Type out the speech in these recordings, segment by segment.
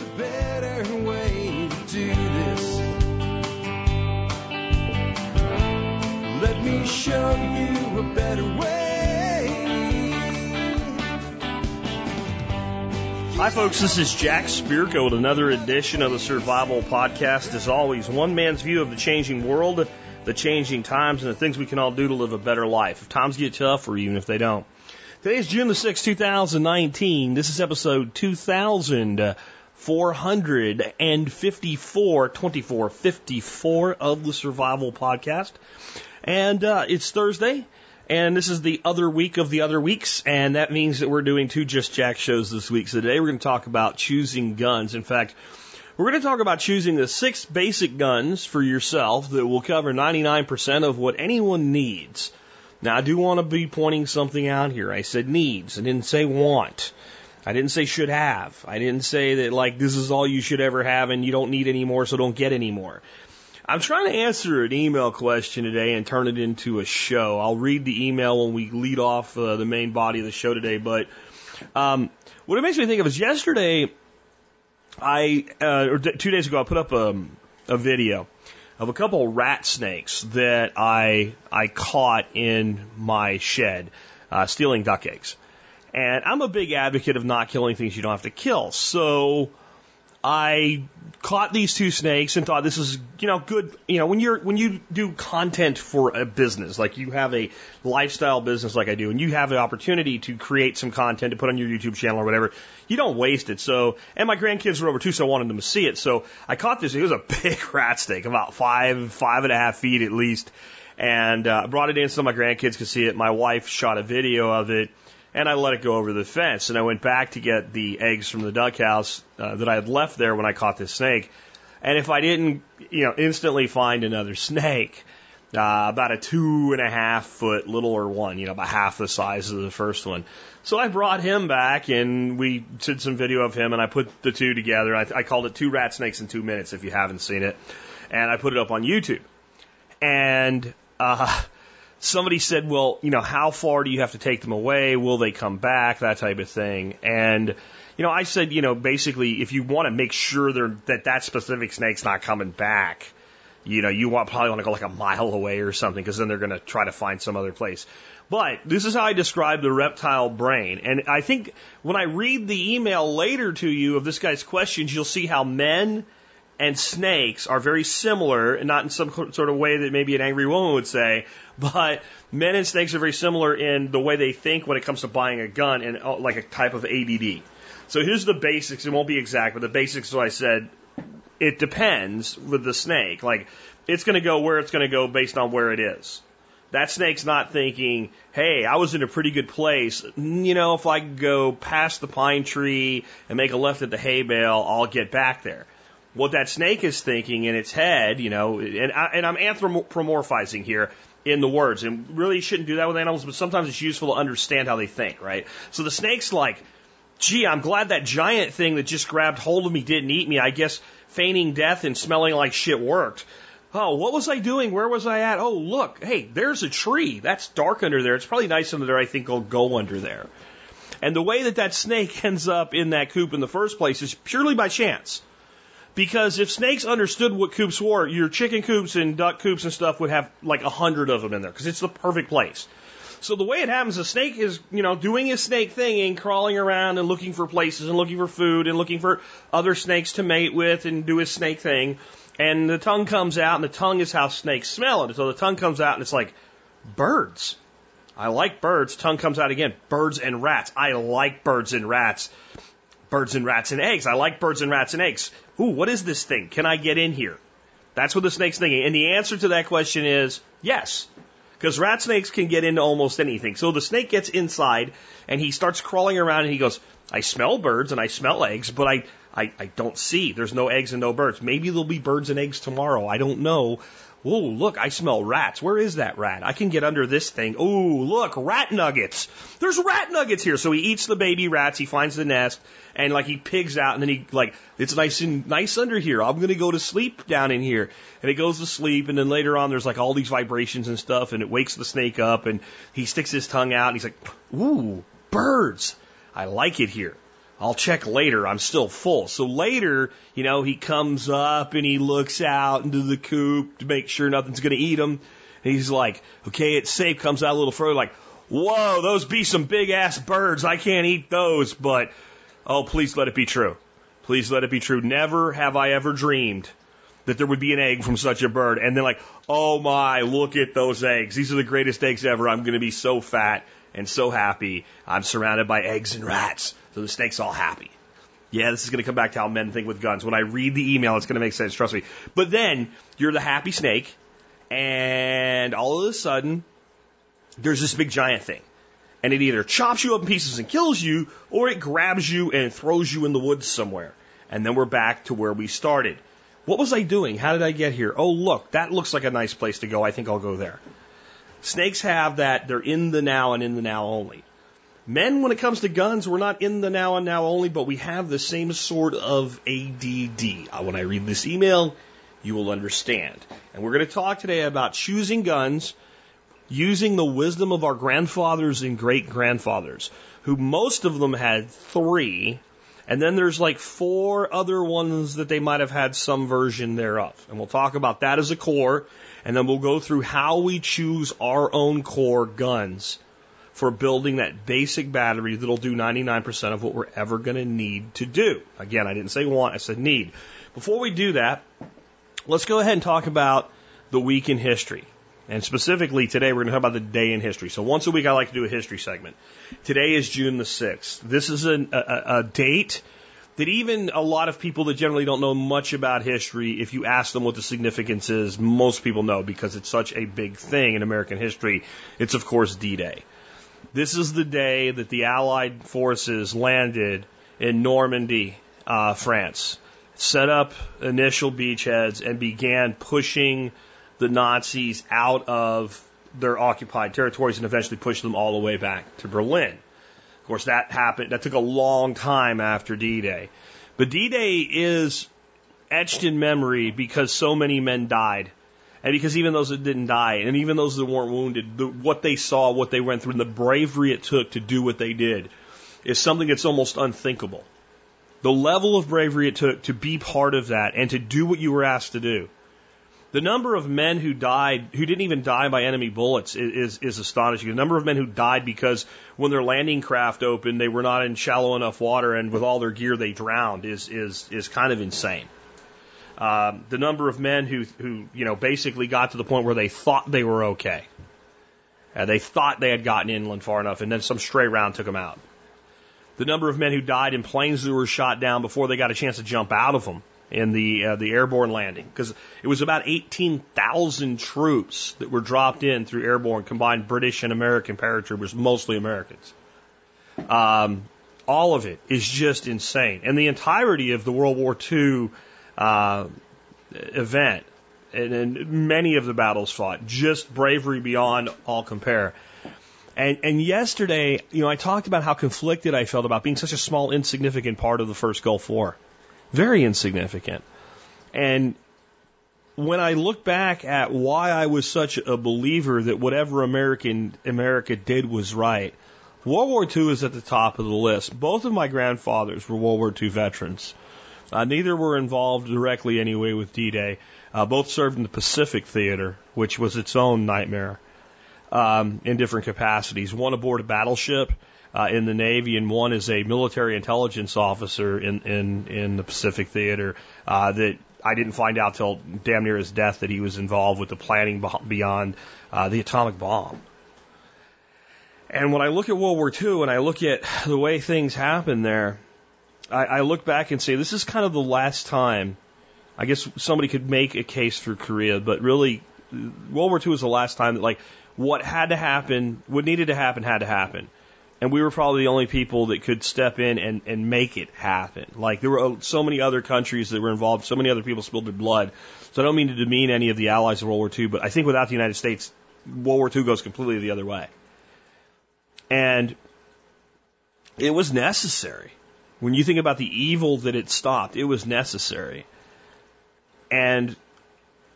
a better way to do this. Let me show you a better way. Hi, folks. This is Jack Spirko with another edition of the Survival Podcast. As always, one man's view of the changing world, the changing times, and the things we can all do to live a better life. If times get tough, or even if they don't. Today is June the 6th, 2019. This is episode 2454, 2454 of the Survival Podcast. And uh, it's Thursday, and this is the other week of the other weeks, and that means that we're doing two Just Jack shows this week. So today we're going to talk about choosing guns. In fact, we're going to talk about choosing the six basic guns for yourself that will cover 99% of what anyone needs. Now, I do want to be pointing something out here. I said needs, I didn't say want. I didn't say should have. I didn't say that, like, this is all you should ever have and you don't need any more, so don't get any more. I'm trying to answer an email question today and turn it into a show. I'll read the email when we lead off uh, the main body of the show today. But um, what it makes me think of is yesterday, I uh, or d- two days ago, I put up a, a video of a couple rat snakes that I I caught in my shed, uh, stealing duck eggs. And I'm a big advocate of not killing things you don't have to kill. So I caught these two snakes and thought this is, you know, good. You know, when you're when you do content for a business, like you have a lifestyle business like I do, and you have the opportunity to create some content to put on your YouTube channel or whatever, you don't waste it. So, and my grandkids were over too, so I wanted them to see it. So I caught this. It was a big rat snake, about five, five and a half feet at least, and uh, brought it in so my grandkids could see it. My wife shot a video of it and I let it go over the fence. And I went back to get the eggs from the duck house uh, that I had left there when I caught this snake. And if I didn't, you know, instantly find another snake, uh, about a two and a half foot littler one, you know, about half the size of the first one. So I brought him back and we did some video of him and I put the two together. I, I called it Two Rat Snakes in Two Minutes if you haven't seen it. And I put it up on YouTube. And, uh, somebody said, well, you know, how far do you have to take them away? Will they come back? That type of thing. And, you know, I said, you know, basically, if you want to make sure that that specific snake's not coming back, you know, you want, probably want to go like a mile away or something because then they're going to try to find some other place. But this is how I describe the reptile brain. And I think when I read the email later to you of this guy's questions, you'll see how men and snakes are very similar, not in some sort of way that maybe an angry woman would say, but men and snakes are very similar in the way they think when it comes to buying a gun and uh, like a type of ADD. So here's the basics. It won't be exact, but the basics, so I said, it depends with the snake. Like, it's going to go where it's going to go based on where it is. That snake's not thinking, hey, I was in a pretty good place. You know, if I go past the pine tree and make a left at the hay bale, I'll get back there what that snake is thinking in its head, you know, and, I, and I'm anthropomorphizing here in the words, and really shouldn't do that with animals, but sometimes it's useful to understand how they think, right? So the snake's like, gee, I'm glad that giant thing that just grabbed hold of me didn't eat me. I guess feigning death and smelling like shit worked. Oh, what was I doing? Where was I at? Oh, look, hey, there's a tree. That's dark under there. It's probably nice under there. I think I'll go under there. And the way that that snake ends up in that coop in the first place is purely by chance. Because if snakes understood what coops were, your chicken coops and duck coops and stuff would have like a hundred of them in there because it's the perfect place. So the way it happens, a snake is, you know, doing his snake thing and crawling around and looking for places and looking for food and looking for other snakes to mate with and do his snake thing. And the tongue comes out and the tongue is how snakes smell it. So the tongue comes out and it's like, birds. I like birds. Tongue comes out again. Birds and rats. I like birds and rats birds and rats and eggs. I like birds and rats and eggs. Ooh, what is this thing? Can I get in here? That's what the snake's thinking. And the answer to that question is yes. Because rat snakes can get into almost anything. So the snake gets inside and he starts crawling around and he goes, I smell birds and I smell eggs, but I, I, I don't see. There's no eggs and no birds. Maybe there'll be birds and eggs tomorrow. I don't know. Whoa, look, I smell rats. Where is that rat? I can get under this thing. Oh, look, rat nuggets. There's rat nuggets here. So he eats the baby rats. He finds the nest and like he pigs out and then he like, it's nice and nice under here. I'm going to go to sleep down in here. And he goes to sleep and then later on there's like all these vibrations and stuff and it wakes the snake up and he sticks his tongue out and he's like, ooh, birds. I like it here. I'll check later. I'm still full. So later, you know, he comes up and he looks out into the coop to make sure nothing's going to eat him. And he's like, okay, it's safe. Comes out a little further, like, whoa, those be some big ass birds. I can't eat those, but oh, please let it be true. Please let it be true. Never have I ever dreamed that there would be an egg from such a bird. And then like, oh my, look at those eggs. These are the greatest eggs ever. I'm going to be so fat and so happy. I'm surrounded by eggs and rats. So the snake's all happy. Yeah, this is going to come back to how men think with guns. When I read the email, it's going to make sense. Trust me. But then you're the happy snake, and all of a sudden, there's this big giant thing. And it either chops you up in pieces and kills you, or it grabs you and throws you in the woods somewhere. And then we're back to where we started. What was I doing? How did I get here? Oh, look, that looks like a nice place to go. I think I'll go there. Snakes have that. They're in the now and in the now only. Men, when it comes to guns, we're not in the now and now only, but we have the same sort of ADD. Uh, when I read this email, you will understand. And we're going to talk today about choosing guns using the wisdom of our grandfathers and great grandfathers, who most of them had three, and then there's like four other ones that they might have had some version thereof. And we'll talk about that as a core, and then we'll go through how we choose our own core guns for building that basic battery that'll do 99% of what we're ever going to need to do. Again, I didn't say want, I said need. Before we do that, let's go ahead and talk about the week in history. And specifically today, we're going to talk about the day in history. So once a week, I like to do a history segment. Today is June the 6th. This is a, a, a date that even a lot of people that generally don't know much about history, if you ask them what the significance is, most people know because it's such a big thing in American history. It's, of course, D Day. This is the day that the Allied forces landed in Normandy, uh, France, set up initial beachheads, and began pushing the Nazis out of their occupied territories and eventually pushed them all the way back to Berlin. Course, that happened, that took a long time after D Day. But D Day is etched in memory because so many men died. And because even those that didn't die, and even those that weren't wounded, the, what they saw, what they went through, and the bravery it took to do what they did is something that's almost unthinkable. The level of bravery it took to be part of that and to do what you were asked to do the number of men who died, who didn't even die by enemy bullets, is, is astonishing. The number of men who died because when their landing craft opened, they were not in shallow enough water, and with all their gear, they drowned. is is is kind of insane. Um, the number of men who who you know basically got to the point where they thought they were okay, and they thought they had gotten inland far enough, and then some stray round took them out. The number of men who died in planes that were shot down before they got a chance to jump out of them in the uh, the airborne landing because it was about 18,000 troops that were dropped in through airborne combined British and American paratroopers, mostly Americans. Um, all of it is just insane, and the entirety of the World War II uh, event and, and many of the battles fought, just bravery beyond all compare. And, and yesterday, you know, I talked about how conflicted I felt about being such a small, insignificant part of the first Gulf War. Very insignificant. And when I look back at why I was such a believer that whatever American America did was right, World War II is at the top of the list. Both of my grandfathers were World War II veterans. Uh, neither were involved directly anyway with D-Day. Uh, both served in the Pacific Theater, which was its own nightmare um, in different capacities. One aboard a battleship uh, in the Navy, and one is a military intelligence officer in in in the Pacific Theater. Uh, that I didn't find out till damn near his death that he was involved with the planning beyond uh, the atomic bomb. And when I look at World War II and I look at the way things happened there, I, I look back and say this is kind of the last time. I guess somebody could make a case for Korea, but really, World War II was the last time that like what had to happen, what needed to happen, had to happen and we were probably the only people that could step in and, and make it happen. Like there were oh, so many other countries that were involved, so many other people spilled their blood. So I don't mean to demean any of the allies of World War II, but I think without the United States, World War II goes completely the other way. And it was necessary. When you think about the evil that it stopped, it was necessary. And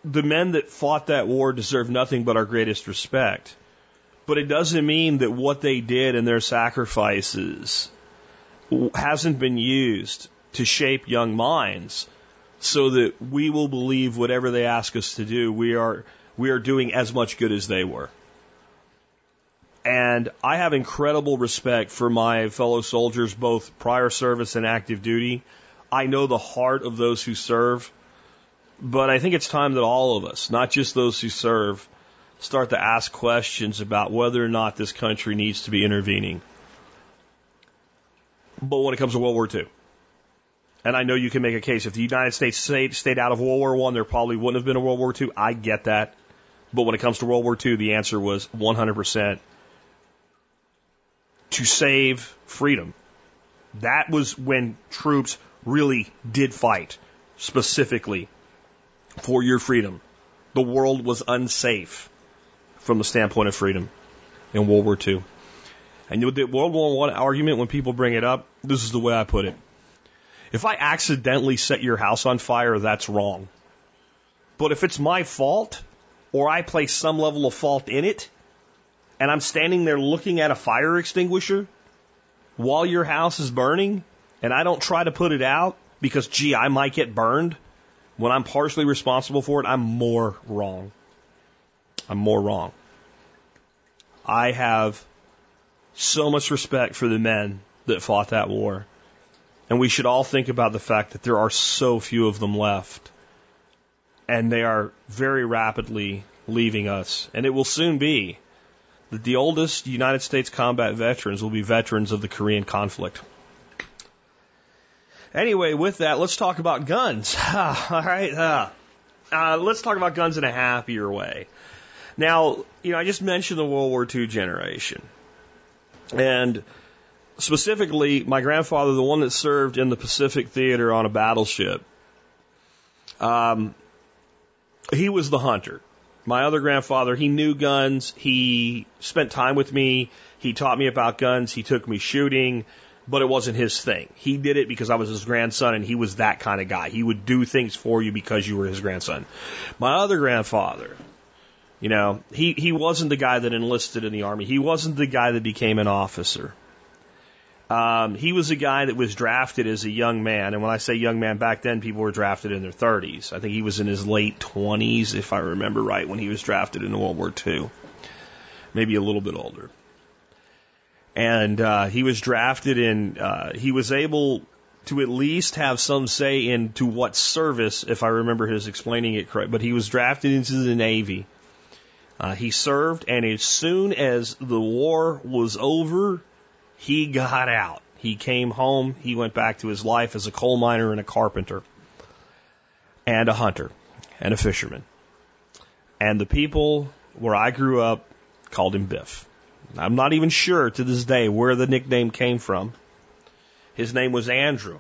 the men that fought that war deserve nothing but our greatest respect. But it doesn't mean that what they did and their sacrifices hasn't been used to shape young minds so that we will believe whatever they ask us to do, we are, we are doing as much good as they were. And I have incredible respect for my fellow soldiers, both prior service and active duty. I know the heart of those who serve, but I think it's time that all of us, not just those who serve, start to ask questions about whether or not this country needs to be intervening. But when it comes to World War II, and I know you can make a case if the United States stayed, stayed out of World War One, there probably wouldn't have been a World War II. I get that, but when it comes to World War II, the answer was 100% to save freedom. That was when troops really did fight specifically for your freedom. The world was unsafe from the standpoint of freedom in World War II. And the World War I argument, when people bring it up, this is the way I put it. If I accidentally set your house on fire, that's wrong. But if it's my fault, or I place some level of fault in it, and I'm standing there looking at a fire extinguisher while your house is burning, and I don't try to put it out because, gee, I might get burned when I'm partially responsible for it, I'm more wrong. I'm more wrong. I have so much respect for the men that fought that war. And we should all think about the fact that there are so few of them left. And they are very rapidly leaving us. And it will soon be that the oldest United States combat veterans will be veterans of the Korean conflict. Anyway, with that, let's talk about guns. all right. Uh, uh, let's talk about guns in a happier way. Now, you know, I just mentioned the World War II generation. And specifically, my grandfather, the one that served in the Pacific Theater on a battleship, um, he was the hunter. My other grandfather, he knew guns. He spent time with me. He taught me about guns. He took me shooting, but it wasn't his thing. He did it because I was his grandson and he was that kind of guy. He would do things for you because you were his grandson. My other grandfather, you know, he, he wasn't the guy that enlisted in the army. He wasn't the guy that became an officer. Um, he was a guy that was drafted as a young man. And when I say young man, back then people were drafted in their 30s. I think he was in his late 20s, if I remember right, when he was drafted in World War II. Maybe a little bit older. And uh, he was drafted in, uh, he was able to at least have some say into what service, if I remember his explaining it correct. But he was drafted into the Navy. Uh, he served, and as soon as the war was over, he got out. He came home. He went back to his life as a coal miner and a carpenter, and a hunter, and a fisherman. And the people where I grew up called him Biff. I'm not even sure to this day where the nickname came from. His name was Andrew.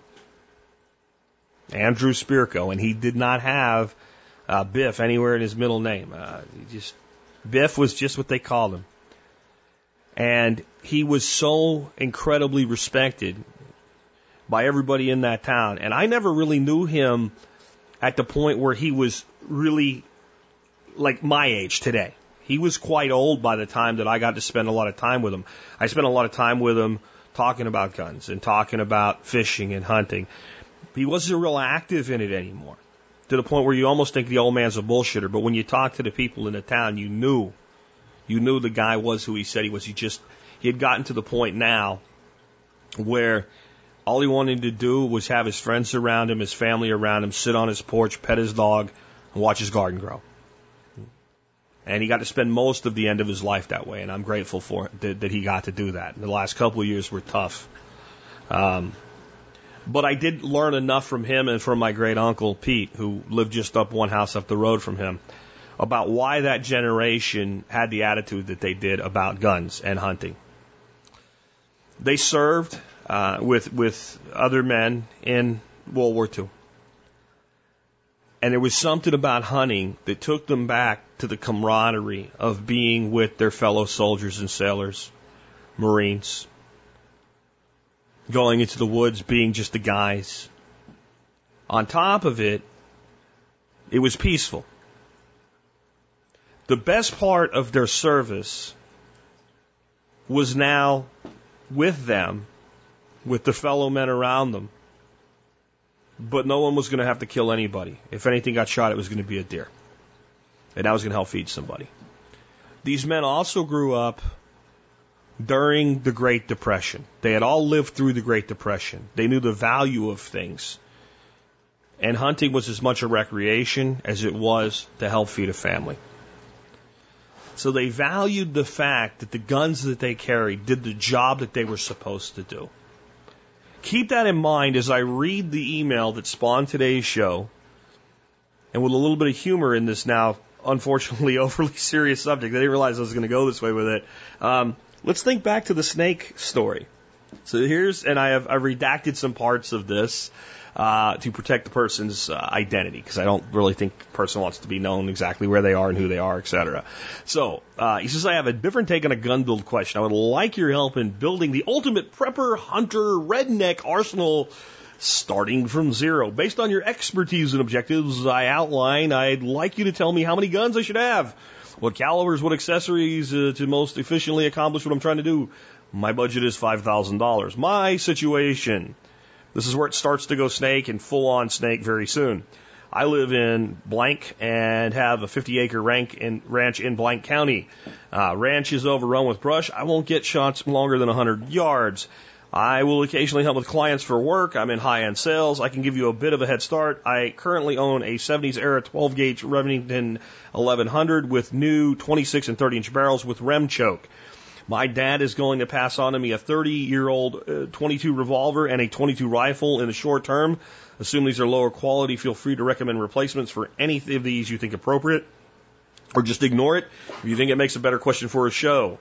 Andrew Spirko, and he did not have uh, Biff anywhere in his middle name. Uh, he just Biff was just what they called him. And he was so incredibly respected by everybody in that town. And I never really knew him at the point where he was really like my age today. He was quite old by the time that I got to spend a lot of time with him. I spent a lot of time with him talking about guns and talking about fishing and hunting. He wasn't real active in it anymore to the point where you almost think the old man's a bullshitter. But when you talk to the people in the town, you knew, you knew the guy was who he said he was. He just, he had gotten to the point now where all he wanted to do was have his friends around him, his family around him, sit on his porch, pet his dog, and watch his garden grow. And he got to spend most of the end of his life that way, and I'm grateful for that, that he got to do that. The last couple of years were tough. Um, but I did learn enough from him and from my great uncle Pete, who lived just up one house up the road from him, about why that generation had the attitude that they did about guns and hunting. They served uh, with with other men in World War II, and there was something about hunting that took them back to the camaraderie of being with their fellow soldiers and sailors, Marines going into the woods being just the guys. On top of it, it was peaceful. The best part of their service was now with them with the fellow men around them. But no one was going to have to kill anybody. If anything got shot, it was going to be a deer. And that was going to help feed somebody. These men also grew up during the Great Depression. They had all lived through the Great Depression. They knew the value of things. And hunting was as much a recreation as it was to help feed a family. So they valued the fact that the guns that they carried did the job that they were supposed to do. Keep that in mind as I read the email that spawned today's show, and with a little bit of humor in this now, unfortunately, overly serious subject. I didn't realize I was going to go this way with it. Um, let's think back to the snake story. So here's, and I have I've redacted some parts of this uh, to protect the person's uh, identity because I don't really think the person wants to be known exactly where they are and who they are, etc. So uh, he says, I have a different take on a gun build question. I would like your help in building the ultimate prepper hunter redneck arsenal starting from zero. Based on your expertise and objectives I outline, I'd like you to tell me how many guns I should have, what calibers, what accessories uh, to most efficiently accomplish what I'm trying to do. My budget is $5,000. My situation. This is where it starts to go snake and full on snake very soon. I live in blank and have a 50 acre rank in, ranch in blank county. Uh, ranch is overrun with brush. I won't get shots longer than 100 yards. I will occasionally help with clients for work. I'm in high end sales. I can give you a bit of a head start. I currently own a 70s era 12 gauge Remington 1100 with new 26 and 30 inch barrels with rem choke. My dad is going to pass on to me a 30 year old uh, 22 revolver and a 22 rifle in the short term. Assume these are lower quality. Feel free to recommend replacements for any of these you think appropriate, or just ignore it if you think it makes a better question for a show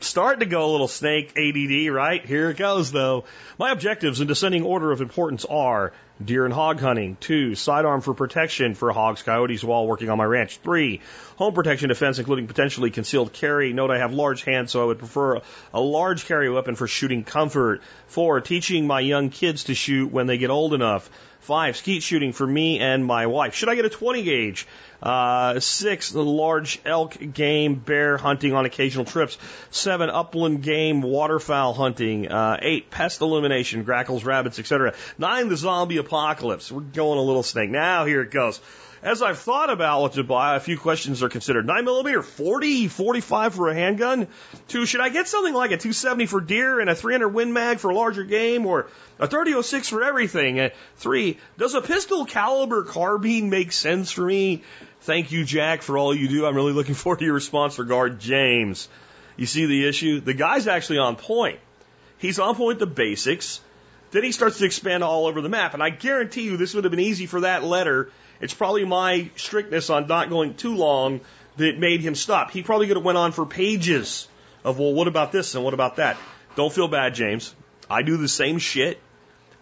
starting to go a little snake ADD, right? Here it goes, though. My objectives in descending order of importance are deer and hog hunting. Two, sidearm for protection for hogs, coyotes while working on my ranch. Three, home protection defense, including potentially concealed carry. Note I have large hands, so I would prefer a, large carry weapon for shooting comfort. Four, teaching my young kids to shoot when they get old enough. Five, skeet shooting for me and my wife. Should I get a 20 gauge? Uh, six, the large elk game, bear hunting on occasional trips. Seven, upland game, waterfowl hunting. Uh, eight, pest elimination, grackles, rabbits, etc. Nine, the zombie apocalypse. We're going a little snake. Now here it goes. As I've thought about what to buy, a few questions are considered. 9 millimeter, 40, 45 for a handgun. Two, should I get something like a 270 for deer and a 300 Win Mag for larger game or a 3006 for everything? Uh, three, does a pistol caliber carbine make sense for me? Thank you, Jack, for all you do. I'm really looking forward to your response regard James. You see the issue? The guy's actually on point. He's on point the basics. Then he starts to expand all over the map. And I guarantee you this would have been easy for that letter. It's probably my strictness on not going too long that made him stop. He probably could have went on for pages of, well, what about this and what about that? Don't feel bad, James. I do the same shit.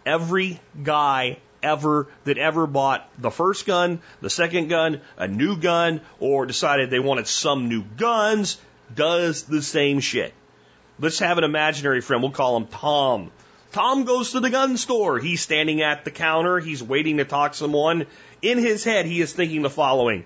Every guy ever that ever bought the first gun, the second gun, a new gun, or decided they wanted some new guns does the same shit. Let's have an imaginary friend. We'll call him Tom. Tom goes to the gun store. He's standing at the counter. He's waiting to talk to someone. In his head, he is thinking the following.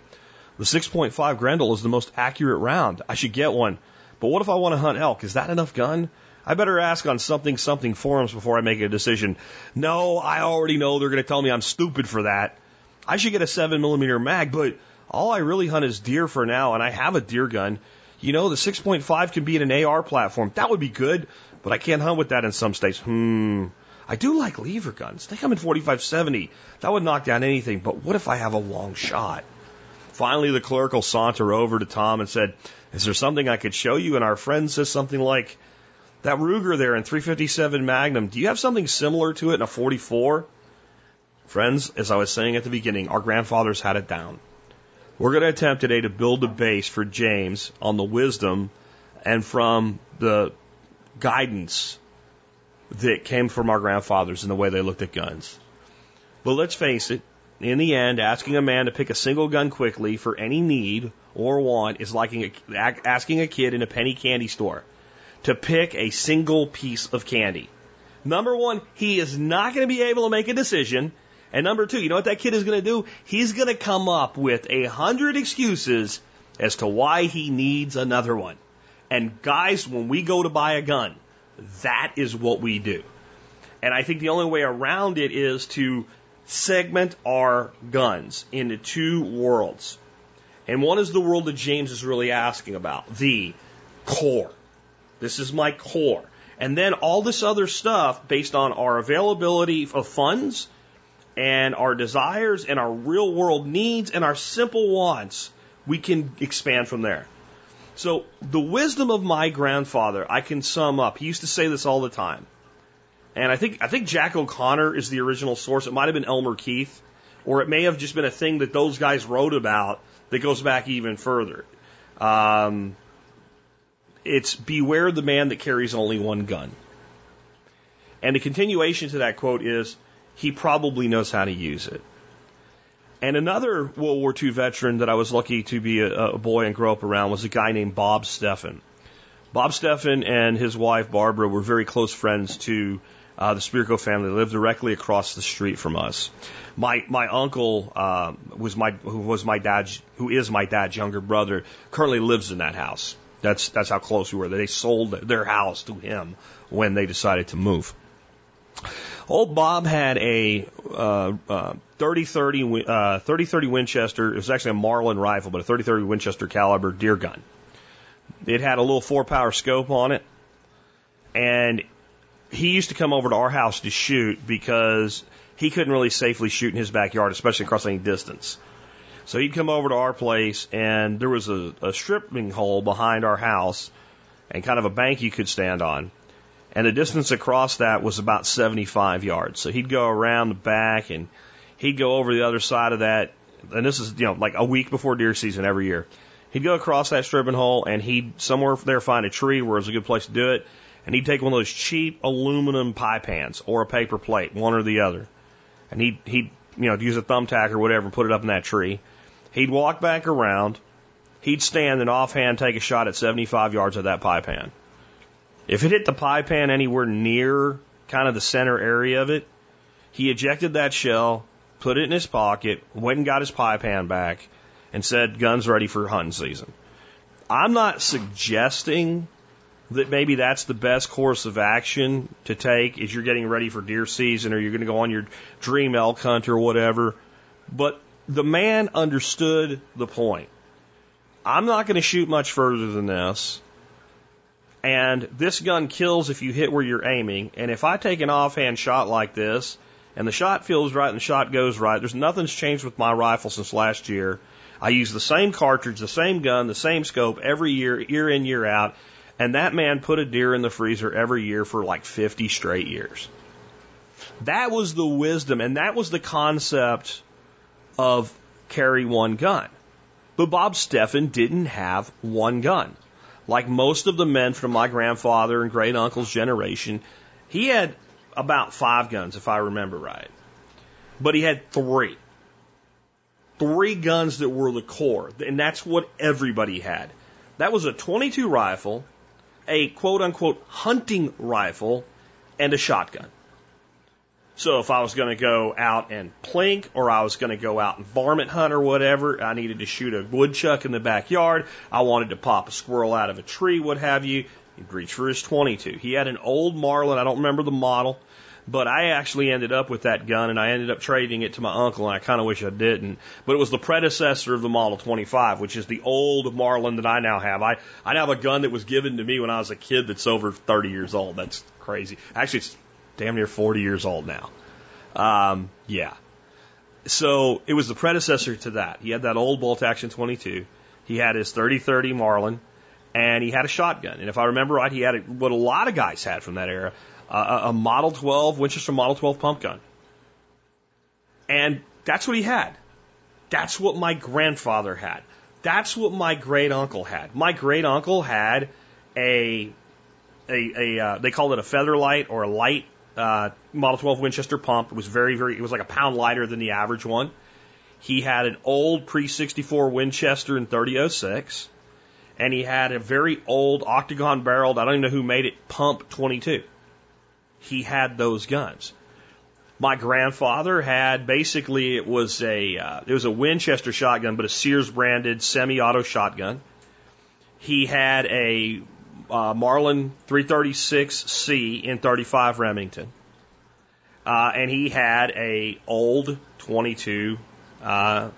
The 6.5 Grendel is the most accurate round. I should get one. But what if I want to hunt elk? Is that enough gun? I better ask on something something forums before I make a decision. No, I already know they're going to tell me I'm stupid for that. I should get a 7 millimeter mag, but all I really hunt is deer for now, and I have a deer gun. You know, the 6.5 can be in an AR platform. That would be good, but I can't hunt with that in some states. Hmm. I do like lever guns. They come in 4570. That would knock down anything, but what if I have a long shot? Finally, the clerk will saunter over to Tom and said, Is there something I could show you? And our friend says something like, that Ruger there in 357 Magnum, do you have something similar to it in a 44? Friends, as I was saying at the beginning, our grandfathers had it down. We're going to attempt today to build a base for James on the wisdom and from the guidance that came from our grandfathers and the way they looked at guns. But let's face it, in the end, asking a man to pick a single gun quickly for any need or want is like asking a kid in a penny candy store to pick a single piece of candy. Number one, he is not going to be able to make a decision. And number two, you know what that kid is going to do? He's going to come up with a hundred excuses as to why he needs another one. And guys, when we go to buy a gun, that is what we do. And I think the only way around it is to segment our guns into two worlds. And one is the world that James is really asking about, the core. This is my core. And then all this other stuff based on our availability of funds and our desires and our real world needs and our simple wants, we can expand from there. So the wisdom of my grandfather, I can sum up. He used to say this all the time. And I think I think Jack O'Connor is the original source. It might have been Elmer Keith, or it may have just been a thing that those guys wrote about that goes back even further. Um, it's beware the man that carries only one gun. And the continuation to that quote is he probably knows how to use it. And another World War II veteran that I was lucky to be a, a boy and grow up around was a guy named Bob Steffen. Bob Steffen and his wife Barbara were very close friends to uh, the Spirko family. They lived directly across the street from us. My my uncle uh, was my who was my dad's who is my dad's younger brother. Currently lives in that house. That's that's how close we were. They sold their house to him when they decided to move. Old Bob had a uh, uh, 30-30 uh, 30-30 Winchester. It was actually a Marlin rifle, but a 30-30 Winchester caliber deer gun. It had a little four power scope on it, and he used to come over to our house to shoot because he couldn't really safely shoot in his backyard, especially across any distance. So he'd come over to our place, and there was a, a stripping hole behind our house, and kind of a bank you could stand on. And the distance across that was about 75 yards. So he'd go around the back, and he'd go over the other side of that. And this is, you know, like a week before deer season every year. He'd go across that stripping hole, and he'd somewhere there find a tree where it was a good place to do it and he'd take one of those cheap aluminum pie pans or a paper plate, one or the other, and he'd he'd you know use a thumbtack or whatever and put it up in that tree. He'd walk back around. He'd stand and offhand take a shot at 75 yards of that pie pan. If it hit the pie pan anywhere near kind of the center area of it, he ejected that shell, put it in his pocket, went and got his pie pan back, and said, "Guns ready for hunting season." I'm not suggesting that maybe that's the best course of action to take as you're getting ready for deer season or you're going to go on your dream elk hunt or whatever. But the man understood the point. I'm not going to shoot much further than this. And this gun kills if you hit where you're aiming. And if I take an offhand shot like this, and the shot feels right and the shot goes right, there's nothing's changed with my rifle since last year. I use the same cartridge, the same gun, the same scope every year, year in, year out. And that man put a deer in the freezer every year for like 50 straight years. That was the wisdom and that was the concept of carry one gun. But Bob Steffen didn't have one gun. Like most of the men from my grandfather and great uncle's generation, he had about five guns, if I remember right. But he had three. Three guns that were the core. And that's what everybody had. That was a 22 rifle, a quote unquote hunting rifle and a shotgun. So if I was going to go out and plink or I was going to go out and varmint hunt or whatever, I needed to shoot a woodchuck in the backyard. I wanted to pop a squirrel out of a tree, what have you. He'd reach for his 22. He had an old Marlin. I don't remember the model. But I actually ended up with that gun and I ended up trading it to my uncle and I kind of wish I didn't. But it was the predecessor of the Model 25, which is the old Marlin that I now have. I, I now have a gun that was given to me when I was a kid that's over 30 years old. That's crazy. Actually, it's damn near 40 years old now. Um, yeah. So it was the predecessor to that. He had that old bolt action 22. He had his 30-30 Marlin and he had a shotgun. And if I remember right, he had a, what a lot of guys had from that era, uh, a Model 12 Winchester Model 12 pump gun. And that's what he had. That's what my grandfather had. That's what my great uncle had. My great uncle had a a, a uh, they called it a feather light or a light uh, Model 12 Winchester pump. It was very very it was like a pound lighter than the average one. He had an old pre 64 Winchester in 3006, and he had a very old octagon barreled. I don't even know who made it pump 22 he had those guns. My grandfather had basically it was a uh, it was a Winchester shotgun, but a Sears branded semi-auto shotgun. He had a uh, Marlin 336C in 35 Remington. uh, and he had a old 22 uh,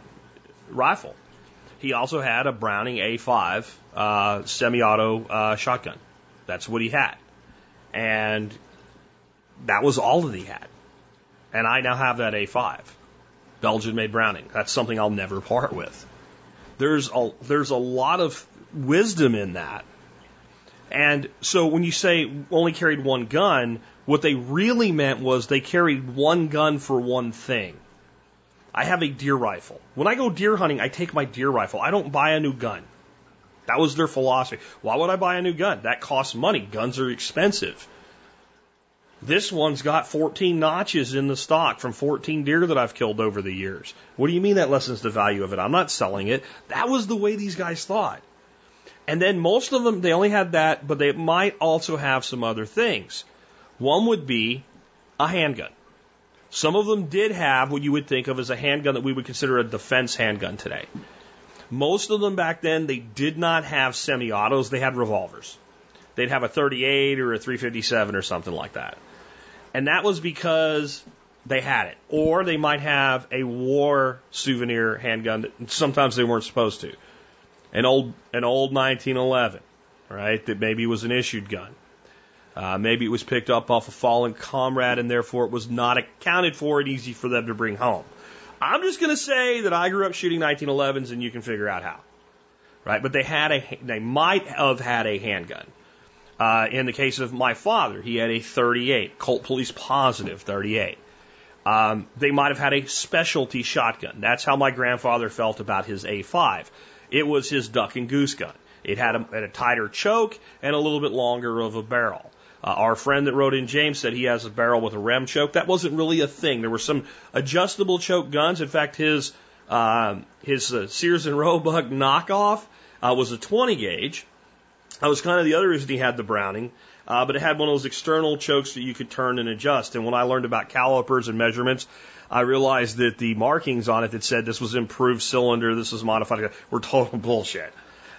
rifle. He also had a Browning A5 uh, semi-auto uh, shotgun. That's what he had, and that was all that he had. And I now have that A5, Belgian-made Browning. That's something I'll never part with. There's a there's a lot of wisdom in that. And so when you say only carried one gun, what they really meant was they carried one gun for one thing. I have a deer rifle. When I go deer hunting, I take my deer rifle. I don't buy a new gun. That was their philosophy. Why would I buy a new gun? That costs money. Guns are expensive. This one's got 14 notches in the stock from 14 deer that I've killed over the years. What do you mean that lessens the value of it? I'm not selling it. That was the way these guys thought. And then most of them, they only had that, but they might also have some other things. One would be a handgun. Some of them did have what you would think of as a handgun that we would consider a defense handgun today. Most of them back then, they did not have semi autos, they had revolvers. They'd have a 38 or a 357 or something like that. And that was because they had it. Or they might have a war souvenir handgun that sometimes they weren't supposed to. An old, an old 1911, right? That maybe was an issued gun. Uh, maybe it was picked up off a fallen comrade and therefore it was not accounted for and easy for them to bring home. I'm just going to say that I grew up shooting 1911s and you can figure out how. Right? But they had a, they might have had a handgun. Uh, in the case of my father, he had a 38, Colt Police Positive 38. Um, they might have had a specialty shotgun. That's how my grandfather felt about his A5. It was his duck and goose gun. It had a, had a tighter choke and a little bit longer of a barrel. Uh, our friend that wrote in, James, said he has a barrel with a rem choke. That wasn't really a thing. There were some adjustable choke guns. In fact, his uh, his uh, Sears and Roebuck knockoff uh, was a 20 gauge. That was kind of the other reason he had the Browning. Uh, but it had one of those external chokes that you could turn and adjust. And when I learned about calipers and measurements, I realized that the markings on it that said this was improved cylinder, this was modified, were total bullshit.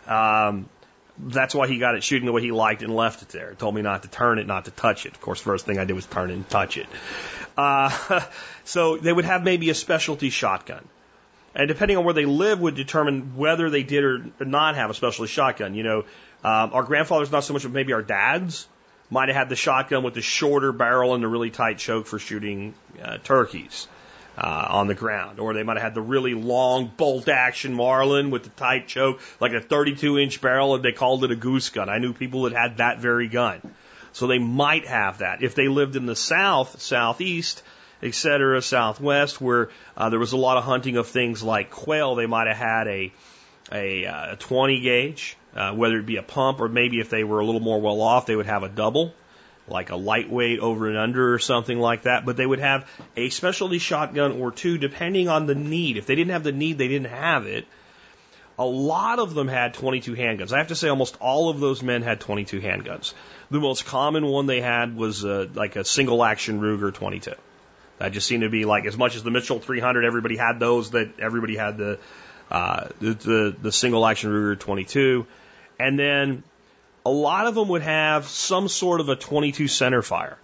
Um, that's why he got it shooting the way he liked and left it there. told me not to turn it, not to touch it. Of course, first thing I did was turn it and touch it. Uh, so they would have maybe a specialty shotgun. And depending on where they live would determine whether they did or not have a specialty shotgun. You know, um, our grandfathers, not so much, but maybe our dads might have had the shotgun with the shorter barrel and the really tight choke for shooting uh, turkeys uh, on the ground. Or they might have had the really long bolt action Marlin with the tight choke, like a 32 inch barrel, and they called it a goose gun. I knew people that had that very gun. So they might have that. If they lived in the south, southeast, etc., southwest, where uh, there was a lot of hunting of things like quail, they might have had a, a, uh, a 20 gauge, uh, whether it be a pump or maybe if they were a little more well off, they would have a double like a lightweight over and under or something like that, but they would have a specialty shotgun or two depending on the need. If they didn't have the need, they didn't have it. A lot of them had 22 handguns. I have to say almost all of those men had 22 handguns. The most common one they had was uh, like a single action Ruger 22. That just seemed to be like as much as the Mitchell 300, everybody had those. That everybody had the uh, the, the the single action Ruger 22, and then a lot of them would have some sort of a 22 center fire.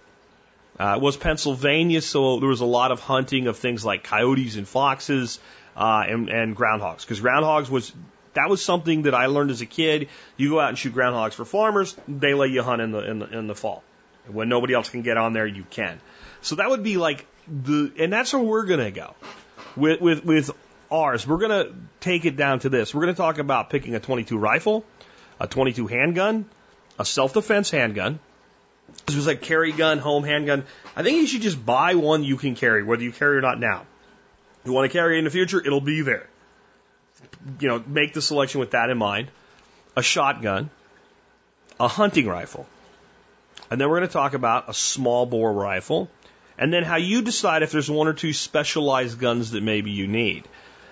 Uh, it was Pennsylvania, so there was a lot of hunting of things like coyotes and foxes uh, and, and groundhogs. Because groundhogs was that was something that I learned as a kid. You go out and shoot groundhogs for farmers; they let you hunt in the in the, in the fall. When nobody else can get on there, you can. So that would be like the, and that's where we're gonna go with with with ours. We're gonna take it down to this. We're gonna talk about picking a 22 rifle a 22 handgun, a self defense handgun. This was a carry gun, home handgun. I think you should just buy one you can carry, whether you carry or not now. If you want to carry it in the future, it'll be there. You know, make the selection with that in mind. A shotgun, a hunting rifle, and then we're going to talk about a small bore rifle, and then how you decide if there's one or two specialized guns that maybe you need,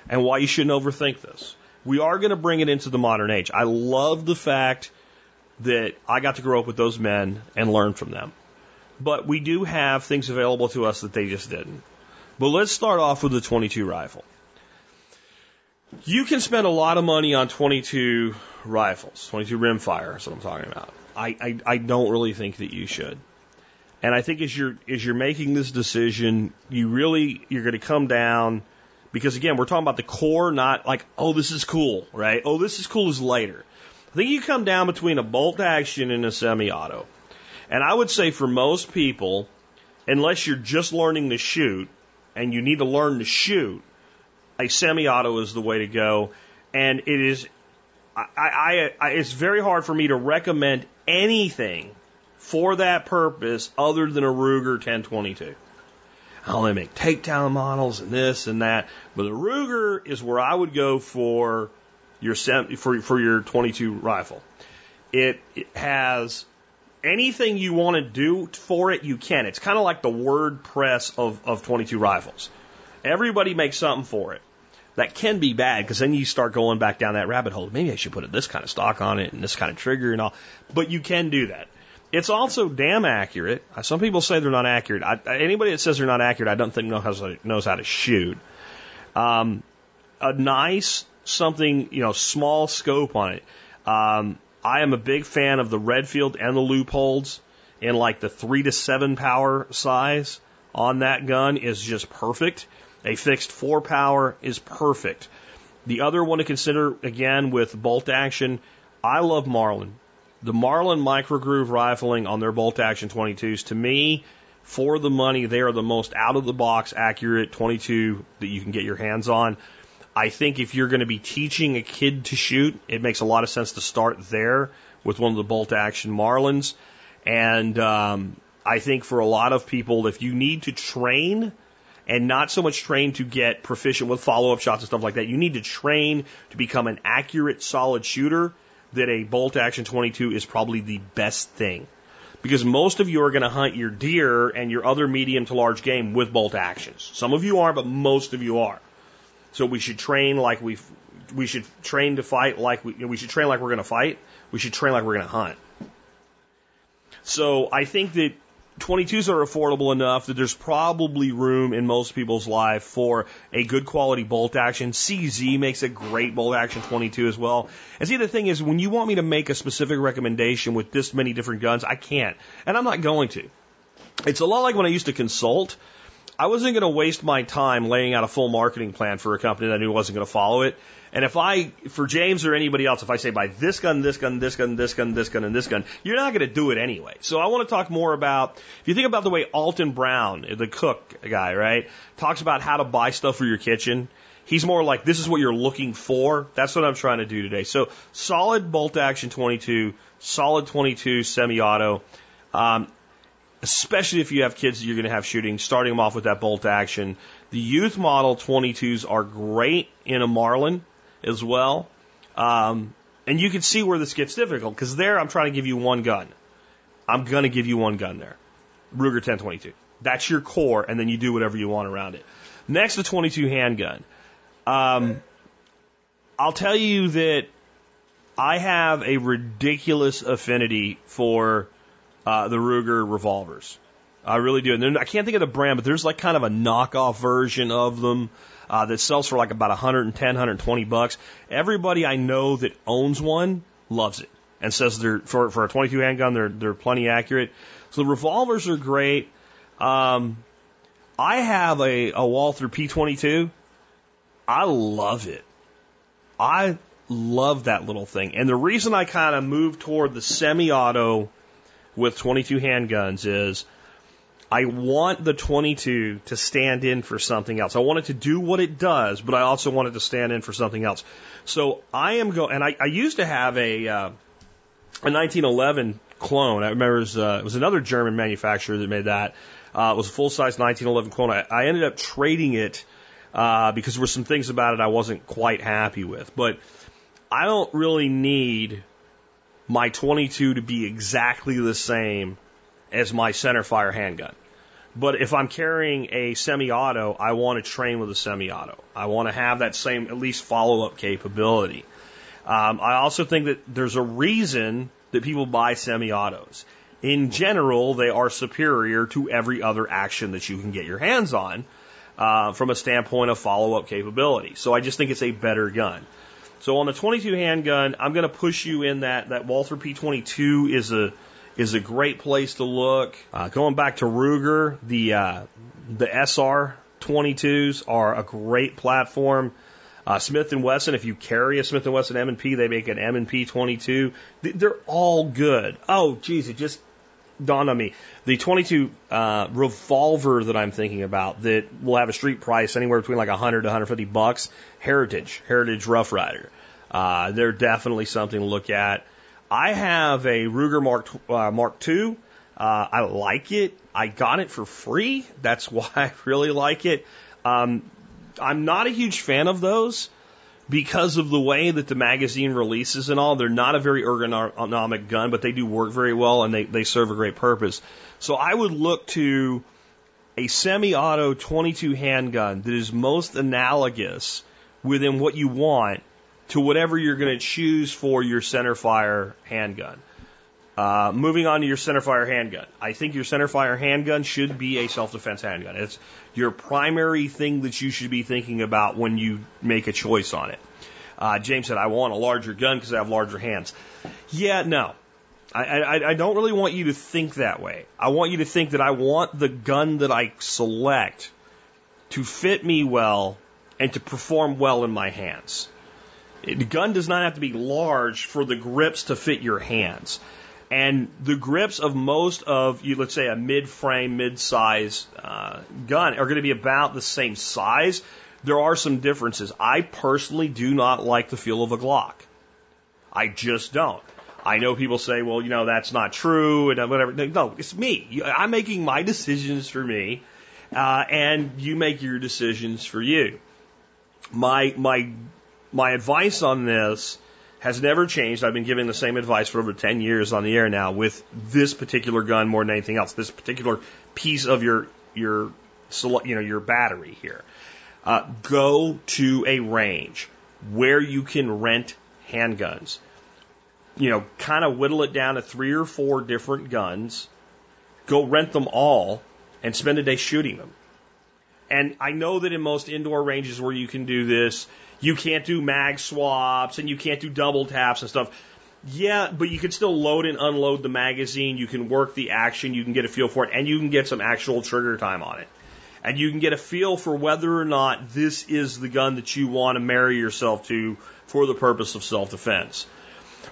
and why you shouldn't overthink this we are going to bring it into the modern age. I love the fact that I got to grow up with those men and learn from them. But we do have things available to us that they just didn't. But let's start off with the 22 rifle. You can spend a lot of money on 22 rifles, 22 rimfire is what I'm talking about. I, I, I don't really think that you should. And I think as you're as you're making this decision, you really you're going to come down because again, we're talking about the core, not like oh this is cool, right? Oh this is cool is later. I think you come down between a bolt action and a semi-auto. And I would say for most people, unless you're just learning to shoot and you need to learn to shoot, a semi-auto is the way to go. And it is, I, I, I, it's very hard for me to recommend anything for that purpose other than a Ruger 1022. Oh, they make takedown models and this and that, but the Ruger is where I would go for your for for your 22 rifle. It, it has anything you want to do for it, you can. It's kind of like the WordPress of of 22 rifles. Everybody makes something for it. That can be bad because then you start going back down that rabbit hole. Maybe I should put this kind of stock on it and this kind of trigger and all. But you can do that. It's also damn accurate. Some people say they're not accurate. I, anybody that says they're not accurate, I don't think knows how to, knows how to shoot. Um, a nice something, you know, small scope on it. Um, I am a big fan of the Redfield and the Leupolds in like the three to seven power size on that gun is just perfect. A fixed four power is perfect. The other one to consider again with bolt action, I love Marlin. The Marlin microgroove rifling on their bolt action 22s, to me, for the money, they are the most out of the box accurate 22 that you can get your hands on. I think if you're going to be teaching a kid to shoot, it makes a lot of sense to start there with one of the bolt action Marlins. And um, I think for a lot of people, if you need to train and not so much train to get proficient with follow up shots and stuff like that, you need to train to become an accurate, solid shooter that a bolt action 22 is probably the best thing. Because most of you are going to hunt your deer and your other medium to large game with bolt actions. Some of you are, but most of you are. So we should train like we we should train to fight like we we should train like we're going to fight. We should train like we're going to hunt. So I think that 22s are affordable enough that there's probably room in most people's life for a good quality bolt action. CZ makes a great bolt action 22 as well. And see, the thing is, when you want me to make a specific recommendation with this many different guns, I can't. And I'm not going to. It's a lot like when I used to consult. I wasn't going to waste my time laying out a full marketing plan for a company that I knew wasn't going to follow it. And if I, for James or anybody else, if I say buy this gun, this gun, this gun, this gun, this gun, and this gun, you're not going to do it anyway. So I want to talk more about, if you think about the way Alton Brown, the cook guy, right, talks about how to buy stuff for your kitchen. He's more like, this is what you're looking for. That's what I'm trying to do today. So solid bolt action 22, solid 22 semi-auto. Um, especially if you have kids that you're going to have shooting, starting them off with that bolt action. The youth model 22s are great in a Marlin as well. Um, and you can see where this gets difficult because there I'm trying to give you one gun. I'm going to give you one gun there. Ruger 1022. That's your core, and then you do whatever you want around it. Next, the 22 handgun. Um, I'll tell you that I have a ridiculous affinity for uh, the Ruger revolvers. I really do. And I can't think of the brand, but there's like kind of a knockoff version of them uh, that sells for like about 110, 120 bucks. Everybody I know that owns one loves it and says they're for for a 22 handgun they're they're plenty accurate. So the revolvers are great. Um, I have a, a Walther P22. I love it. I love that little thing. And the reason I kind of moved toward the semi-auto with 22 handguns is I want the 22 to stand in for something else. I want it to do what it does, but I also want it to stand in for something else. So I am going, and I, I used to have a, uh, a 1911 clone. I remember it was, uh, it was another German manufacturer that made that. Uh, it was a full size 1911 clone. I, I ended up trading it uh, because there were some things about it I wasn't quite happy with. But I don't really need my 22 to be exactly the same as my center fire handgun. But if I'm carrying a semi-auto, I want to train with a semi-auto. I want to have that same at least follow-up capability. Um, I also think that there's a reason that people buy semi-autos. In general, they are superior to every other action that you can get your hands on uh, from a standpoint of follow-up capability. So I just think it's a better gun. So on the 22 handgun, I'm going to push you in that that Walther P22 is a is a great place to look. Uh, going back to Ruger, the uh, the SR 22s are a great platform. Uh, Smith and Wesson, if you carry a Smith and Wesson M&P, they make an M&P 22. They're all good. Oh, geez, it just dawned on me. The 22 uh, revolver that I'm thinking about that will have a street price anywhere between like 100 to 150 bucks. Heritage, Heritage Rough Rider. Uh, they're definitely something to look at. I have a Ruger Mark uh, Mark II. Uh, I like it. I got it for free. That's why I really like it. Um, I'm not a huge fan of those because of the way that the magazine releases and all. They're not a very ergonomic gun, but they do work very well and they, they serve a great purpose. So I would look to a semi-auto 22 handgun that is most analogous within what you want to whatever you're going to choose for your centerfire handgun. Uh, moving on to your centerfire handgun. I think your centerfire handgun should be a self-defense handgun. It's your primary thing that you should be thinking about when you make a choice on it. Uh, James said, I want a larger gun because I have larger hands. Yeah, no. I, I, I don't really want you to think that way. I want you to think that I want the gun that I select to fit me well and to perform well in my hands. The gun does not have to be large for the grips to fit your hands. And the grips of most of you, let's say a mid-frame, mid-size uh, gun, are going to be about the same size. There are some differences. I personally do not like the feel of a Glock. I just don't. I know people say, well, you know, that's not true and whatever. No, it's me. I'm making my decisions for me, uh, and you make your decisions for you. My my my advice on this has never changed. I've been giving the same advice for over 10 years on the air now with this particular gun more than anything else, this particular piece of your, your, you know, your battery here. Uh, go to a range where you can rent handguns. You know, kind of whittle it down to three or four different guns. Go rent them all and spend a day shooting them. And I know that in most indoor ranges where you can do this, you can't do mag swaps and you can't do double taps and stuff. Yeah, but you can still load and unload the magazine. You can work the action. You can get a feel for it, and you can get some actual trigger time on it. And you can get a feel for whether or not this is the gun that you want to marry yourself to for the purpose of self defense.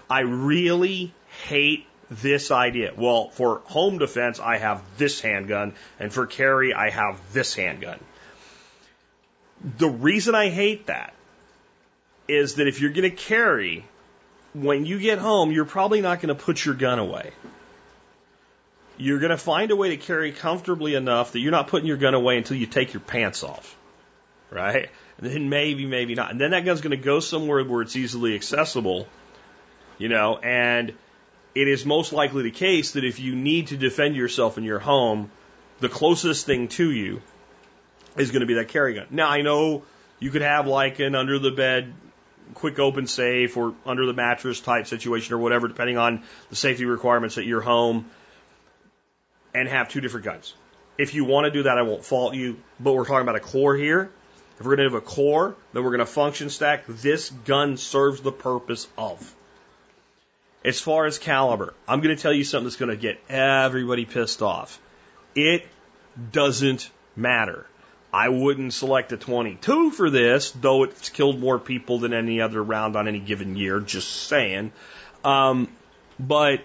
I really hate this idea. Well, for home defense, I have this handgun, and for carry, I have this handgun. The reason I hate that is that if you're going to carry, when you get home, you're probably not going to put your gun away. You're going to find a way to carry comfortably enough that you're not putting your gun away until you take your pants off. Right? And then maybe, maybe not. And then that gun's going to go somewhere where it's easily accessible, you know, and it is most likely the case that if you need to defend yourself in your home, the closest thing to you is going to be that carry gun. Now, I know you could have like an under the bed quick open safe or under the mattress type situation or whatever, depending on the safety requirements at your home, and have two different guns. If you want to do that, I won't fault you, but we're talking about a core here. If we're going to have a core, then we're going to function stack. This gun serves the purpose of. As far as caliber, I'm going to tell you something that's going to get everybody pissed off. It doesn't matter. I wouldn't select a 22 for this, though it's killed more people than any other round on any given year, just saying. Um, but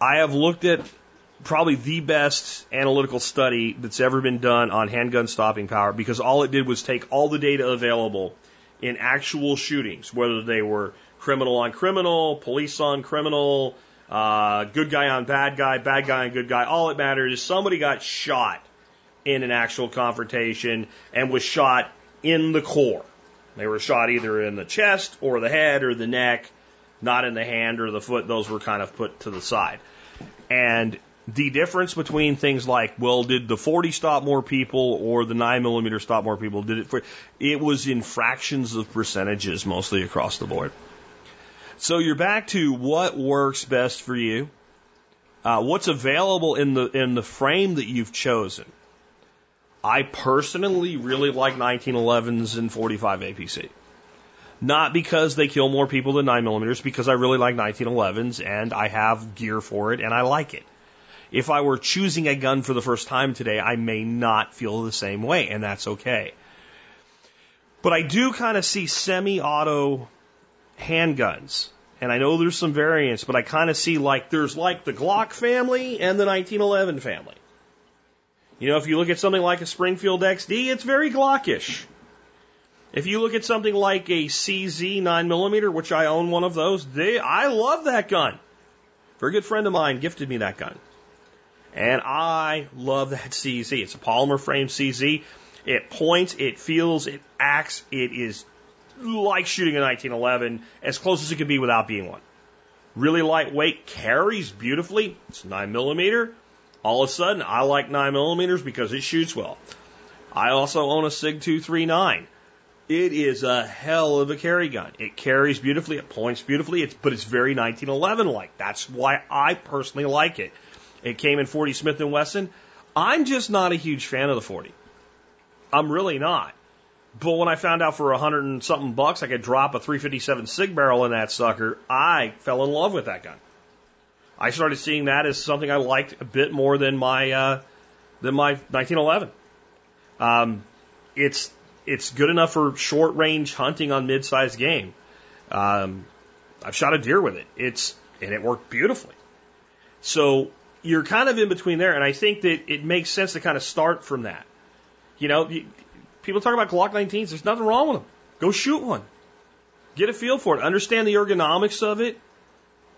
I have looked at probably the best analytical study that's ever been done on handgun stopping power because all it did was take all the data available in actual shootings, whether they were criminal on criminal, police on criminal, uh, good guy on bad guy, bad guy on good guy. All it matters is somebody got shot in an actual confrontation and was shot in the core. They were shot either in the chest or the head or the neck, not in the hand or the foot. Those were kind of put to the side. And the difference between things like, well, did the 40 stop more people or the 9 millimeter stop more people? Did it for, it was in fractions of percentages mostly across the board. So you're back to what works best for you. Uh, what's available in the in the frame that you've chosen. I personally really like 1911s and 45 APC. Not because they kill more people than 9 millimeters, because I really like 1911s and I have gear for it and I like it. If I were choosing a gun for the first time today, I may not feel the same way, and that's okay. But I do kind of see semi auto handguns. And I know there's some variants, but I kind of see like there's like the Glock family and the 1911 family. You know, if you look at something like a Springfield XD, it's very Glockish. If you look at something like a CZ 9mm, which I own one of those, they, I love that gun. A very good friend of mine gifted me that gun. And I love that CZ. It's a polymer frame CZ. It points, it feels, it acts, it is like shooting a 1911 as close as it can be without being one. Really lightweight, carries beautifully. It's 9 millimeter. All of a sudden, I like 9 millimeters because it shoots well. I also own a SIG 239. It is a hell of a carry gun. It carries beautifully, it points beautifully, it's, but it's very 1911 like. That's why I personally like it. It came in 40 Smith & Wesson. I'm just not a huge fan of the 40. I'm really not. But when I found out for a hundred and something bucks I could drop a 357 Sig barrel in that sucker, I fell in love with that gun. I started seeing that as something I liked a bit more than my uh, than my 1911. Um, it's it's good enough for short range hunting on mid sized game. Um, I've shot a deer with it. It's and it worked beautifully. So you're kind of in between there, and I think that it makes sense to kind of start from that. You know, people talk about Glock 19s. There's nothing wrong with them. Go shoot one. Get a feel for it. Understand the ergonomics of it,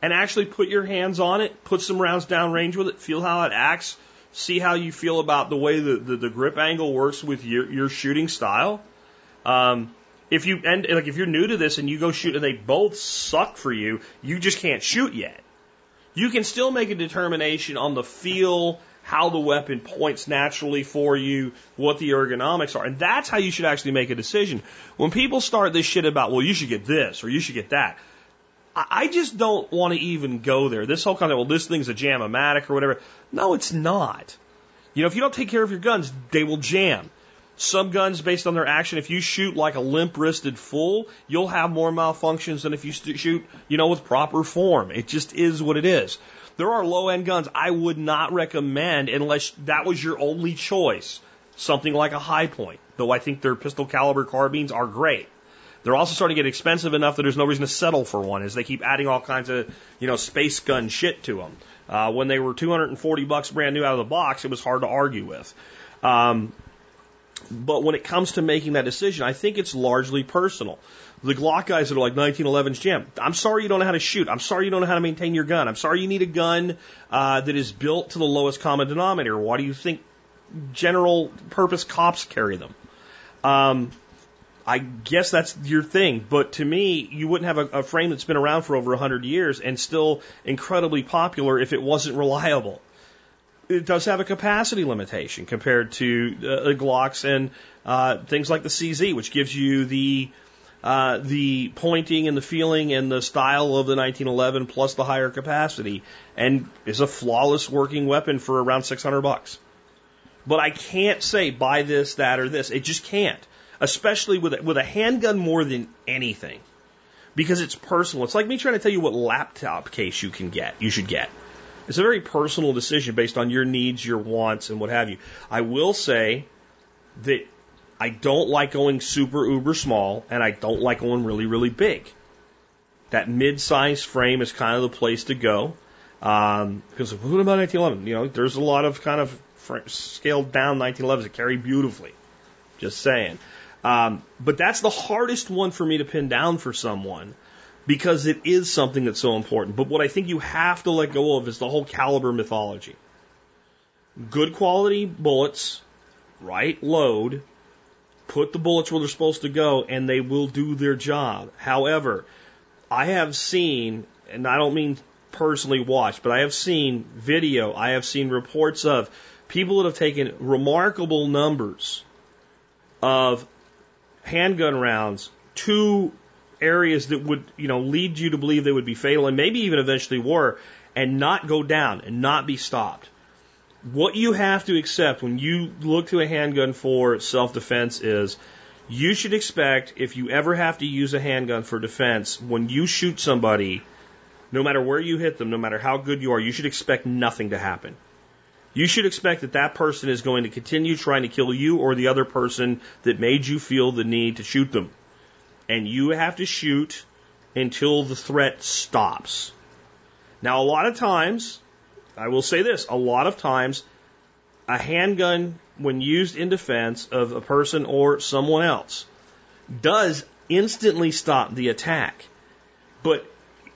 and actually put your hands on it. Put some rounds downrange with it. Feel how it acts. See how you feel about the way the, the, the grip angle works with your, your shooting style. Um, if you and like if you're new to this and you go shoot and they both suck for you, you just can't shoot yet. You can still make a determination on the feel, how the weapon points naturally for you, what the ergonomics are. And that's how you should actually make a decision. When people start this shit about, well, you should get this or you should get that, I just don't want to even go there. This whole kind of, well, this thing's a jam-o-matic or whatever. No, it's not. You know, if you don't take care of your guns, they will jam. Some guns, based on their action, if you shoot like a limp wristed fool, you'll have more malfunctions than if you shoot, you know, with proper form. It just is what it is. There are low end guns I would not recommend unless that was your only choice. Something like a Hi-Point, though I think their pistol caliber carbines are great. They're also starting to get expensive enough that there's no reason to settle for one as they keep adding all kinds of, you know, space gun shit to them. Uh, when they were 240 bucks brand new out of the box, it was hard to argue with. Um, but when it comes to making that decision, I think it's largely personal. The Glock guys that are like 1911's jam. I'm sorry you don't know how to shoot. I'm sorry you don't know how to maintain your gun. I'm sorry you need a gun uh, that is built to the lowest common denominator. Why do you think general purpose cops carry them? Um, I guess that's your thing, but to me, you wouldn't have a, a frame that's been around for over 100 years and still incredibly popular if it wasn't reliable it does have a capacity limitation compared to uh, the Glocks and uh, things like the CZ, which gives you the uh, the pointing and the feeling and the style of the 1911 plus the higher capacity, and is a flawless working weapon for around 600 bucks. But I can't say buy this, that, or this. It just can't, especially with a, with a handgun more than anything, because it's personal. It's like me trying to tell you what laptop case you can get, you should get. It's a very personal decision based on your needs, your wants, and what have you. I will say that I don't like going super uber small, and I don't like going really, really big. That mid-size frame is kind of the place to go. Um, because what about 1911? You know, there's a lot of kind of scaled down 1911s that carry beautifully. Just saying. Um, but that's the hardest one for me to pin down for someone because it is something that's so important. But what I think you have to let go of is the whole caliber mythology. Good quality bullets, right load, put the bullets where they're supposed to go, and they will do their job. However, I have seen, and I don't mean personally watched, but I have seen video, I have seen reports of people that have taken remarkable numbers of handgun rounds to areas that would, you know, lead you to believe they would be fatal and maybe even eventually were and not go down and not be stopped. What you have to accept when you look to a handgun for self defense is you should expect if you ever have to use a handgun for defense, when you shoot somebody, no matter where you hit them, no matter how good you are, you should expect nothing to happen. You should expect that that person is going to continue trying to kill you or the other person that made you feel the need to shoot them. And you have to shoot until the threat stops. Now, a lot of times, I will say this, a lot of times, a handgun, when used in defense of a person or someone else, does instantly stop the attack. But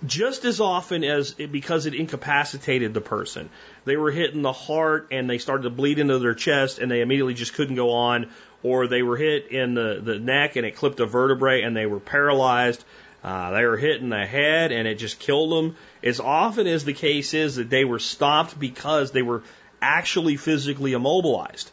just as often as it, because it incapacitated the person. They were hit in the heart and they started to bleed into their chest and they immediately just couldn't go on, or they were hit in the, the neck and it clipped a vertebrae and they were paralyzed. Uh, they were hit in the head and it just killed them. As often as the case is that they were stopped because they were actually physically immobilized.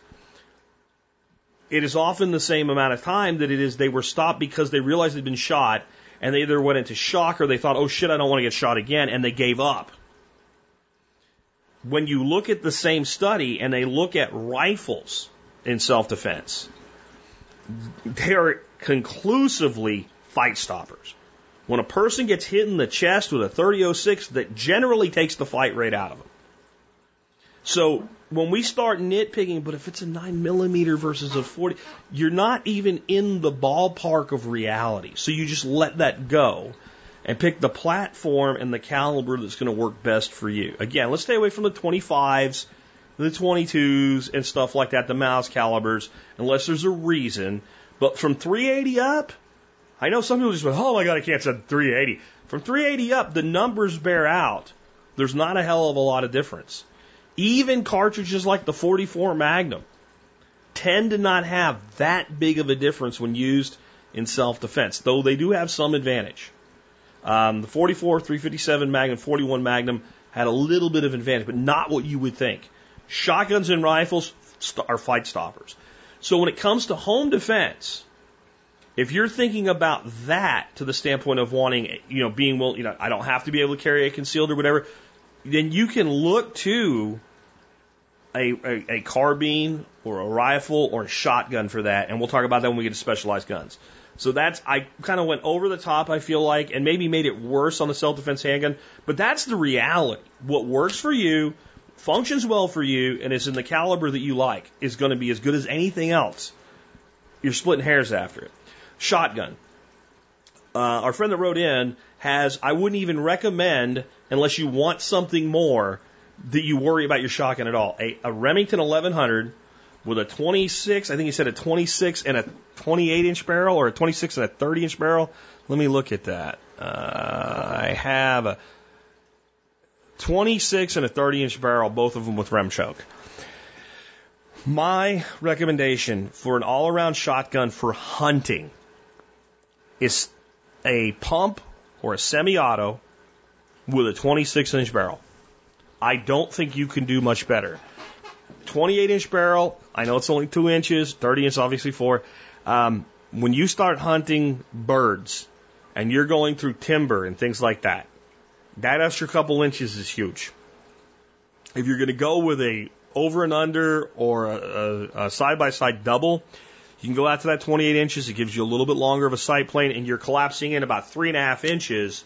It is often the same amount of time that it is they were stopped because they realized they'd been shot and they either went into shock or they thought, oh shit, I don't want to get shot again, and they gave up. When you look at the same study and they look at rifles in self defense, they are conclusively fight stoppers. When a person gets hit in the chest with a 3006, that generally takes the fight rate out of them. So when we start nitpicking, but if it's a nine millimeter versus a 40, you're not even in the ballpark of reality. So you just let that go and pick the platform and the caliber that's going to work best for you. Again, let's stay away from the 25s, the 22s and stuff like that, the mouse calibers, unless there's a reason. But from 380 up, I know some people just went, oh my God, I can't say 380. From 380 up, the numbers bear out. There's not a hell of a lot of difference. Even cartridges like the 44 Magnum tend to not have that big of a difference when used in self defense, though they do have some advantage. Um, the 44, 357 Magnum, 41 Magnum had a little bit of advantage, but not what you would think. Shotguns and rifles are fight stoppers. So when it comes to home defense, if you're thinking about that to the standpoint of wanting, you know, being well, you know, I don't have to be able to carry a concealed or whatever, then you can look to a, a, a carbine or a rifle or a shotgun for that, and we'll talk about that when we get to specialized guns. So that's I kind of went over the top. I feel like, and maybe made it worse on the self-defense handgun, but that's the reality. What works for you, functions well for you, and is in the caliber that you like, is going to be as good as anything else. You're splitting hairs after it. Shotgun. Uh, our friend that wrote in has I wouldn't even recommend unless you want something more that you worry about your shotgun at all. A, a Remington 1100 with a 26, I think he said a 26 and a 28 inch barrel or a 26 and a 30 inch barrel. Let me look at that. Uh, I have a 26 and a 30 inch barrel, both of them with rem choke. My recommendation for an all around shotgun for hunting is a pump or a semi auto with a 26 inch barrel. I don't think you can do much better. 28 inch barrel, I know it's only two inches, 30 inch obviously four. Um, when you start hunting birds and you're going through timber and things like that, that extra couple inches is huge. If you're going to go with a over and under or a side by side double, you can go out to that 28 inches. It gives you a little bit longer of a sight plane, and you're collapsing in about three and a half inches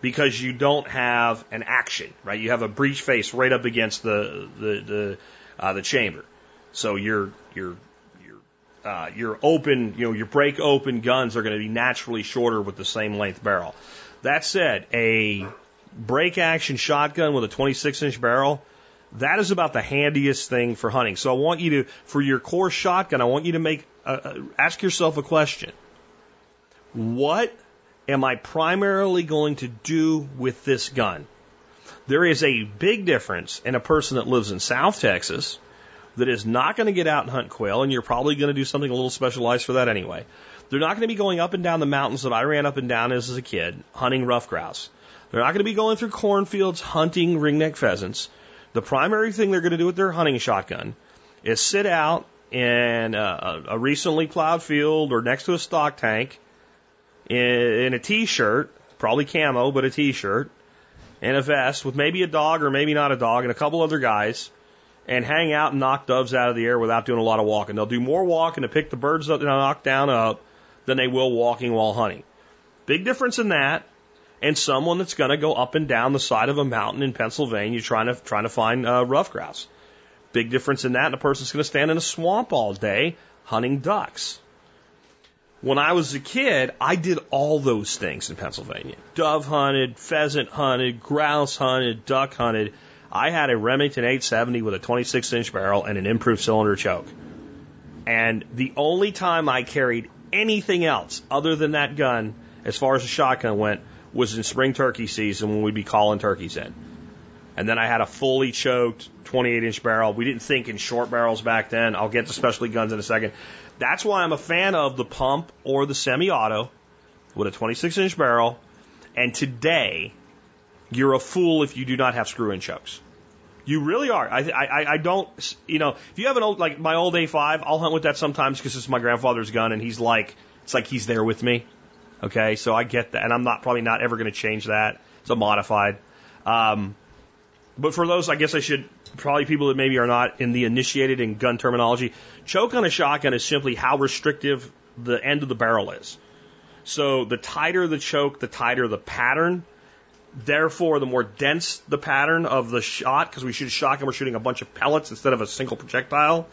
because you don't have an action, right? You have a breech face right up against the the the, uh, the chamber, so your your your uh, your open, you know, your break open guns are going to be naturally shorter with the same length barrel. That said, a break action shotgun with a 26 inch barrel, that is about the handiest thing for hunting. So I want you to, for your core shotgun, I want you to make, uh, uh ask yourself a question. What am I primarily going to do with this gun? There is a big difference in a person that lives in South Texas that is not going to get out and hunt quail, and you're probably going to do something a little specialized for that anyway. They're not going to be going up and down the mountains that I ran up and down as, as a kid, hunting ruffed grouse. They're not going to be going through cornfields hunting ringneck pheasants. The primary thing they're going to do with their hunting shotgun is sit out in a, a recently plowed field or next to a stock tank in, in a t-shirt, probably camo, but a t-shirt, and a vest with maybe a dog or maybe not a dog and a couple other guys and hang out and knock doves out of the air without doing a lot of walking. They'll do more walking to pick the birds up that knock down up than they will walking while hunting. Big difference in that and someone that's going to go up and down the side of a mountain in Pennsylvania trying to trying to find uh, ruffed grouse. Big difference in that, and a person's going to stand in a swamp all day hunting ducks. When I was a kid, I did all those things in Pennsylvania. Dove hunted, pheasant hunted, grouse hunted, duck hunted. I had a Remington 870 with a 26 inch barrel and an improved cylinder choke. And the only time I carried anything else other than that gun, as far as a shotgun went, was in spring turkey season when we'd be calling turkeys in. And then I had a fully choked 28 inch barrel. We didn't think in short barrels back then. I'll get to specialty guns in a second. That's why I'm a fan of the pump or the semi auto with a 26 inch barrel. And today, you're a fool if you do not have screw in chokes. You really are. I, I, I don't, you know, if you have an old, like my old A5, I'll hunt with that sometimes because it's my grandfather's gun and he's like, it's like he's there with me. Okay, so I get that, and I'm not probably not ever going to change that. It's a modified. Um, but for those, I guess I should probably people that maybe are not in the initiated in gun terminology. Choke on a shotgun is simply how restrictive the end of the barrel is. So the tighter the choke, the tighter the pattern. Therefore, the more dense the pattern of the shot, because we shoot a shotgun, we're shooting a bunch of pellets instead of a single projectile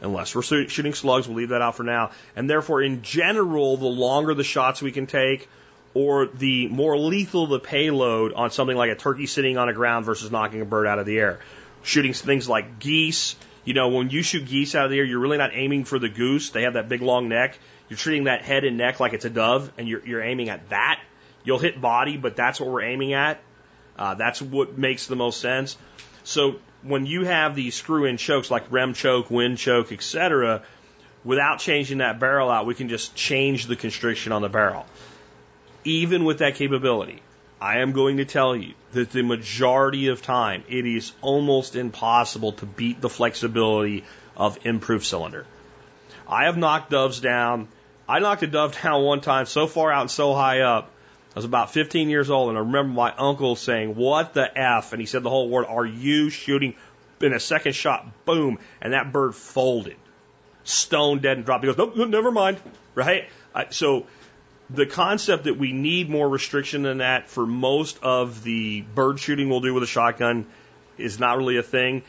unless we're shooting slugs. We'll leave that out for now. And therefore, in general, the longer the shots we can take, or the more lethal the payload on something like a turkey sitting on a ground versus knocking a bird out of the air. Shooting things like geese. You know, when you shoot geese out of the air, you're really not aiming for the goose. They have that big long neck. You're treating that head and neck like it's a dove, and you're, you're aiming at that. You'll hit body, but that's what we're aiming at. Uh, that's what makes the most sense. So when you have these screw in chokes like rem choke, win choke, etc., without changing that barrel out, we can just change the constriction on the barrel. Even with that capability, I am going to tell you that the majority of time it is almost impossible to beat the flexibility of improved cylinder. I have knocked doves down. I knocked a dove down one time so far out and so high up I was about 15 years old, and I remember my uncle saying, What the F? And he said the whole word, Are you shooting? In a second shot, boom, and that bird folded, stone dead and dropped. He goes, Nope, never mind. Right? so the concept that we need more restriction than that for most of the bird shooting we'll do with a shotgun is not really a thing.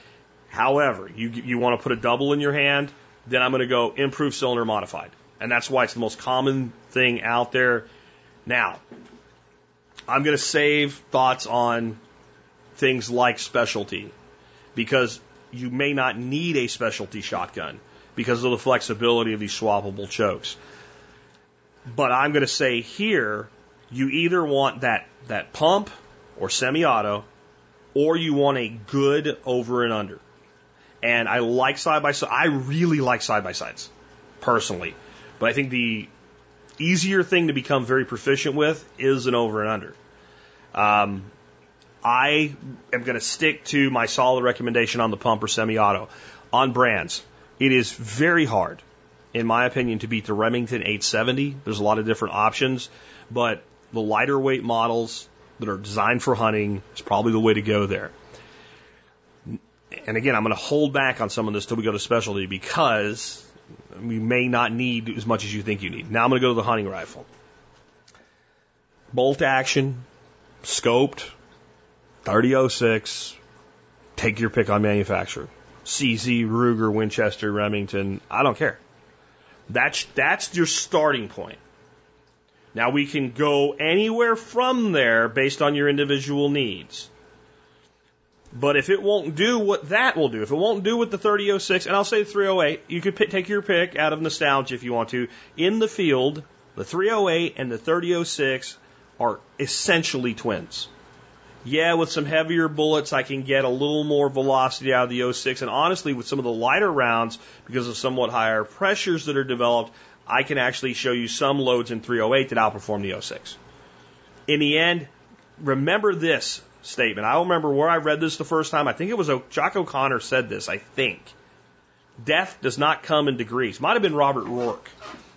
However, you, you want to put a double in your hand, then I'm going to go improved cylinder modified. And that's why it's the most common thing out there. Now, I'm going to save thoughts on things like specialty because you may not need a specialty shotgun because of the flexibility of these swappable chokes. But I'm going to say here, you either want that, that pump or semi-auto, or you want a good over and under. And I like side by side. I really like side by sides, personally. But I think the easier thing to become very proficient with is an over and under. Um, I am going to stick to my solid recommendation on the pump or semi-auto. On brands, it is very hard, in my opinion, to beat the Remington 870. There's a lot of different options, but the lighter weight models that are designed for hunting is probably the way to go there. And again, I'm going to hold back on some of this till we go to specialty because we may not need as much as you think you need. Now I'm going to go to the hunting rifle. Bolt action, scoped, 3006, take your pick on manufacturer. CZ, Ruger, Winchester, Remington, I don't care. That's, that's your starting point. Now we can go anywhere from there based on your individual needs. But if it won't do what that will do, if it won't do what the 3006, and I'll say 308, you could pick, take your pick out of nostalgia if you want to. In the field, the 308 and the 3006 are essentially twins. Yeah, with some heavier bullets, I can get a little more velocity out of the 06. And honestly, with some of the lighter rounds, because of somewhat higher pressures that are developed, I can actually show you some loads in 308 that outperform the 06. In the end, remember this statement. I remember where I read this the first time. I think it was o- Jack O'Connor said this, I think. Death does not come in degrees. Might have been Robert Ruark.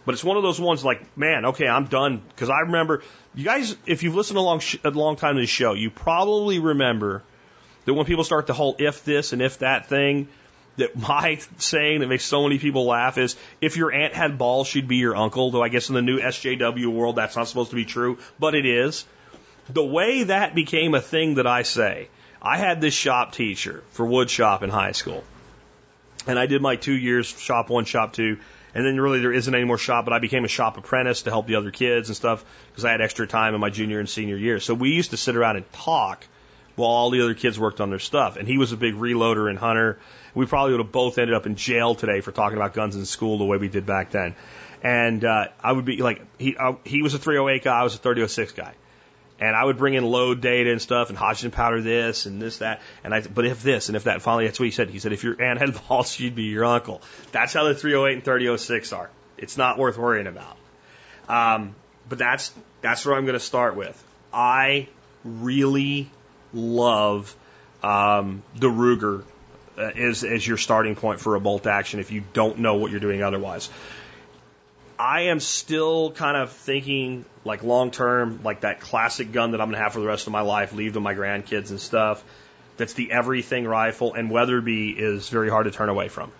But it's one of those ones like, man, okay, I'm done. Because I remember, you guys, if you've listened a long, sh- a long time to the show, you probably remember that when people start the whole if this and if that thing, that my saying that makes so many people laugh is if your aunt had balls, she'd be your uncle. Though I guess in the new SJW world, that's not supposed to be true, but it is. The way that became a thing that I say, I had this shop teacher for wood shop in high school. And I did my two years shop one, shop two. And then really there isn't any more shop, but I became a shop apprentice to help the other kids and stuff because I had extra time in my junior and senior year. So we used to sit around and talk while all the other kids worked on their stuff. And he was a big reloader and hunter. We probably would have both ended up in jail today for talking about guns in school the way we did back then. And uh, I would be like, he uh, he was a 308 guy, I was a 3006 guy. And I would bring in load data and stuff and Hodgdon powder this and this, that. And I, but if this and if that, and finally that's what he said. He said, if your aunt had balls, she'd be your uncle. That's how the 308 and 3006 are. It's not worth worrying about. Um, but that's, that's where I'm going to start with. I really love, um, the Ruger uh, as, as your starting point for a bolt action if you don't know what you're doing otherwise. I am still kind of thinking like long term, like that classic gun that I'm to have for the rest of my life, leave to my grandkids and stuff. That's the everything rifle, and Weatherby is very hard to turn away from.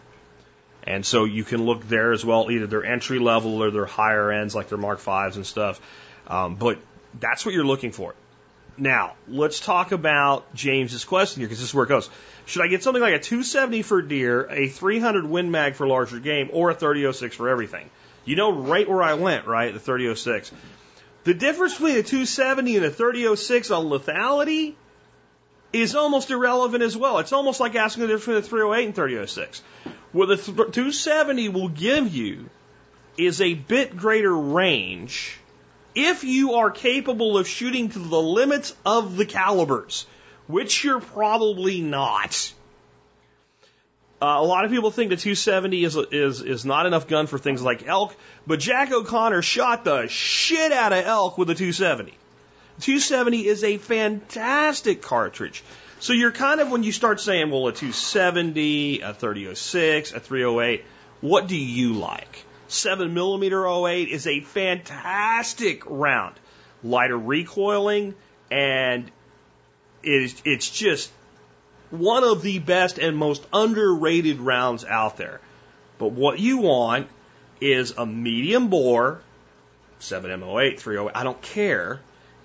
And so you can look there as well, either their entry level or their higher ends, like their Mark Fives and stuff. Um, but that's what you're looking for. Now, let's talk about James's question here, because this is where it goes. Should I get something like a 270 for deer, a 300 Win Mag for larger game, or a 3006 for everything? You know right where I went, right? The 3006. The difference between a 270 and a 3006 on lethality is almost irrelevant as well. It's almost like asking the difference between a 308 and 3006. What the 270 will give you is a bit greater range if you are capable of shooting to the limits of the calibers, which you're probably not. Uh, a lot of people think the 270 is, is, is not enough gun for things like elk, but Jack O'Connor shot the shit out of elk with a 270. 270 is a fantastic cartridge. So you're kind of, when you start saying, well, a 270, a 3006, a 308, what do you like? 7 millimeter 08 is a fantastic round. Lighter recoiling, and it is, it's just one of the best and most underrated rounds out there. But what you want is a medium bore, 7M08, 308, I don't care,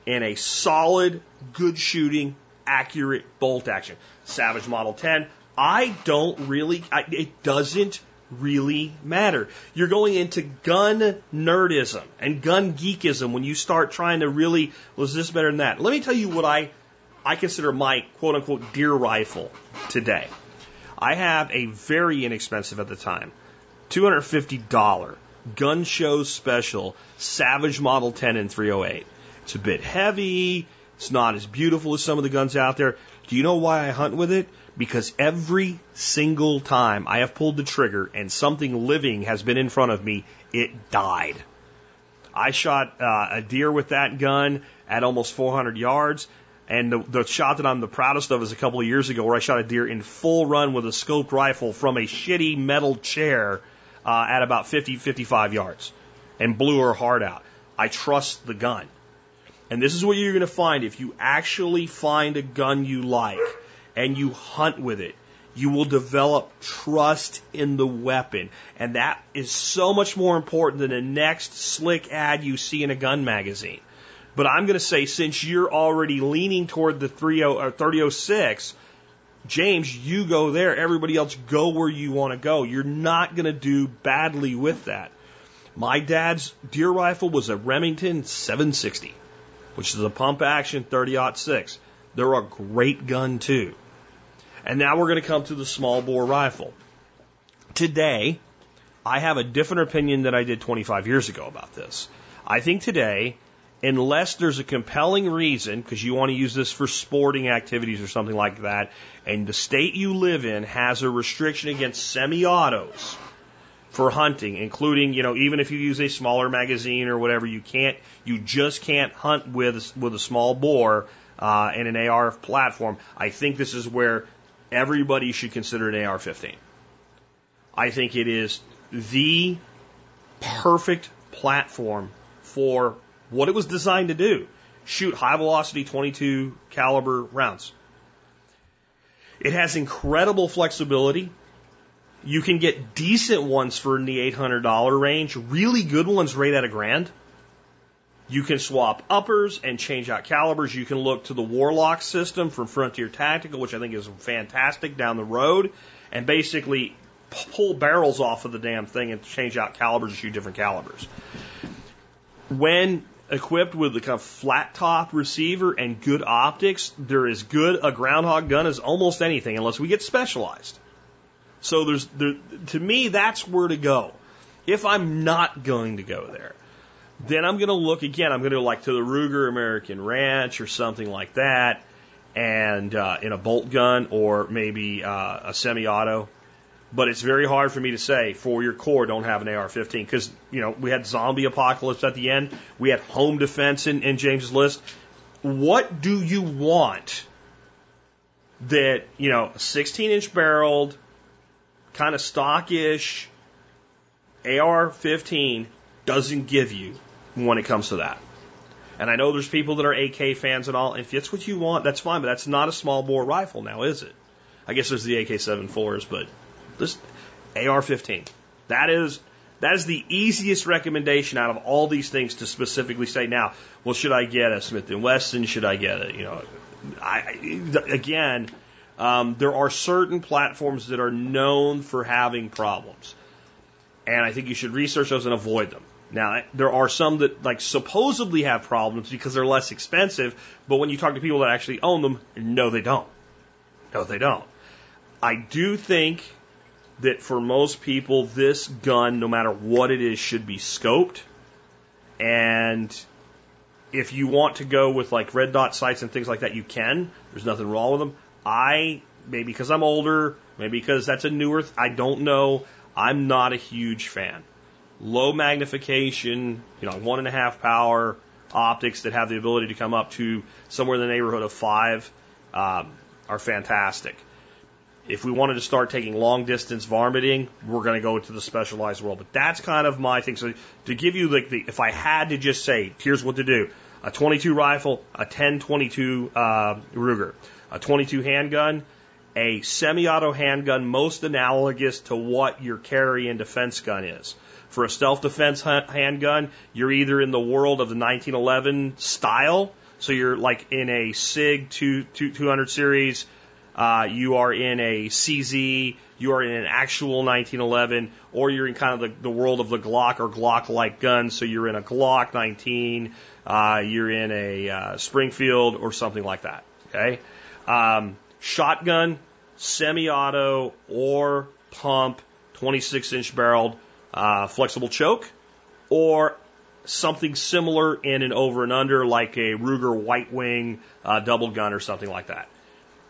and a solid, good shooting, accurate bolt action. Savage Model 10, I don't really, I, it doesn't really matter. You're going into gun nerdism and gun geekism when you start trying to really, was this better than that? Let me tell you what I I consider my quote unquote deer rifle today. I have a very inexpensive at the time, $250 gun show special Savage Model 10 and 308. It's a bit heavy. It's not as beautiful as some of the guns out there. Do you know why I hunt with it? Because every single time I have pulled the trigger and something living has been in front of me, it died. I shot uh, a deer with that gun at almost 400 yards. And the, the shot that I'm the proudest of is a couple of years ago where I shot a deer in full run with a scoped rifle from a shitty metal chair uh, at about 50, 55 yards and blew her heart out. I trust the gun. And this is what you're going to find if you actually find a gun you like and you hunt with it. You will develop trust in the weapon. And that is so much more important than the next slick ad you see in a gun magazine. But I'm going to say, since you're already leaning toward the 30, or 3006, James, you go there. Everybody else go where you want to go. You're not going to do badly with that. My dad's deer rifle was a Remington 760, which is a pump action 30 6. They're a great gun too. And now we're going to come to the small bore rifle. Today, I have a different opinion than I did 25 years ago about this. I think today unless there's a compelling reason, because you want to use this for sporting activities or something like that, and the state you live in has a restriction against semi-autos for hunting, including, you know, even if you use a smaller magazine or whatever, you can't, you just can't hunt with with a small bore uh, and an AR platform. I think this is where everybody should consider an AR-15. I think it is the perfect platform for what it was designed to do shoot high velocity 22 caliber rounds. It has incredible flexibility. You can get decent ones for in the $800 range, really good ones right at a grand. You can swap uppers and change out calibers. You can look to the Warlock system from Frontier Tactical, which I think is fantastic down the road, and basically pull barrels off of the damn thing and change out calibers to shoot different calibers. When equipped with the kind of flat top receiver and good optics, they're as good a groundhog gun as almost anything, unless we get specialized. So there's there, to me that's where to go. If I'm not going to go there, then I'm going to look again. I'm going to like to the Ruger American Ranch or something like that, and uh, in a bolt gun or maybe uh, a semi-auto. But it's very hard for me to say for your core don't have an AR-15 because you know we had zombie apocalypse at the end. We had home defense in, in James's list. What do you want that you know 16 inch barreled, kind of stockish AR-15 doesn't give you when it comes to that. And I know there's people that are AK fans and all. If it's what you want, that's fine, but that's not a small bore rifle now, is it? I guess there's the AK 74s, but this AR 15. That is that is the easiest recommendation out of all these things to specifically say now, well, should I get a Smith and Wesson? Should I get a, you know, I, again, um, there are certain platforms that are known for having problems. And I think you should research those and avoid them. Now, there are some that like supposedly have problems because they're less expensive, but when you talk to people that actually own them, no, they don't. No, they don't. I do think that for most people, this gun, no matter what it is, should be scoped. And if you want to go with like red dot sights and things like that, you can. There's nothing wrong with them. I, maybe because I'm older, maybe because that's a newer, I don't know. I'm not a huge fan. Low magnification, you know, one and a half power optics that have the ability to come up to somewhere in the neighborhood of five um, are fantastic. If we wanted to start taking long distance varminting, we're going to go into the specialized world. But that's kind of my thing. So to give you like the, if I had to just say, here's what to do: a 22 rifle, a 10-22 uh, Ruger, a 22 handgun, a semi-auto handgun, most analogous to what your carry and defense gun is. For a self defense handgun, you're either in the world of the 1911 style, so you're like in a SIG 2, 200 series uh, you are in a CZ, you are in an actual 1911, or you're in kind of the, the world of the Glock or Glock like guns. So you're in a Glock 19, uh, you're in a uh, Springfield or something like that. Okay. Um, shotgun, semi auto, or pump, 26 inch barreled, uh, flexible choke, or something similar in an over and under like a Ruger White Wing uh, double gun or something like that.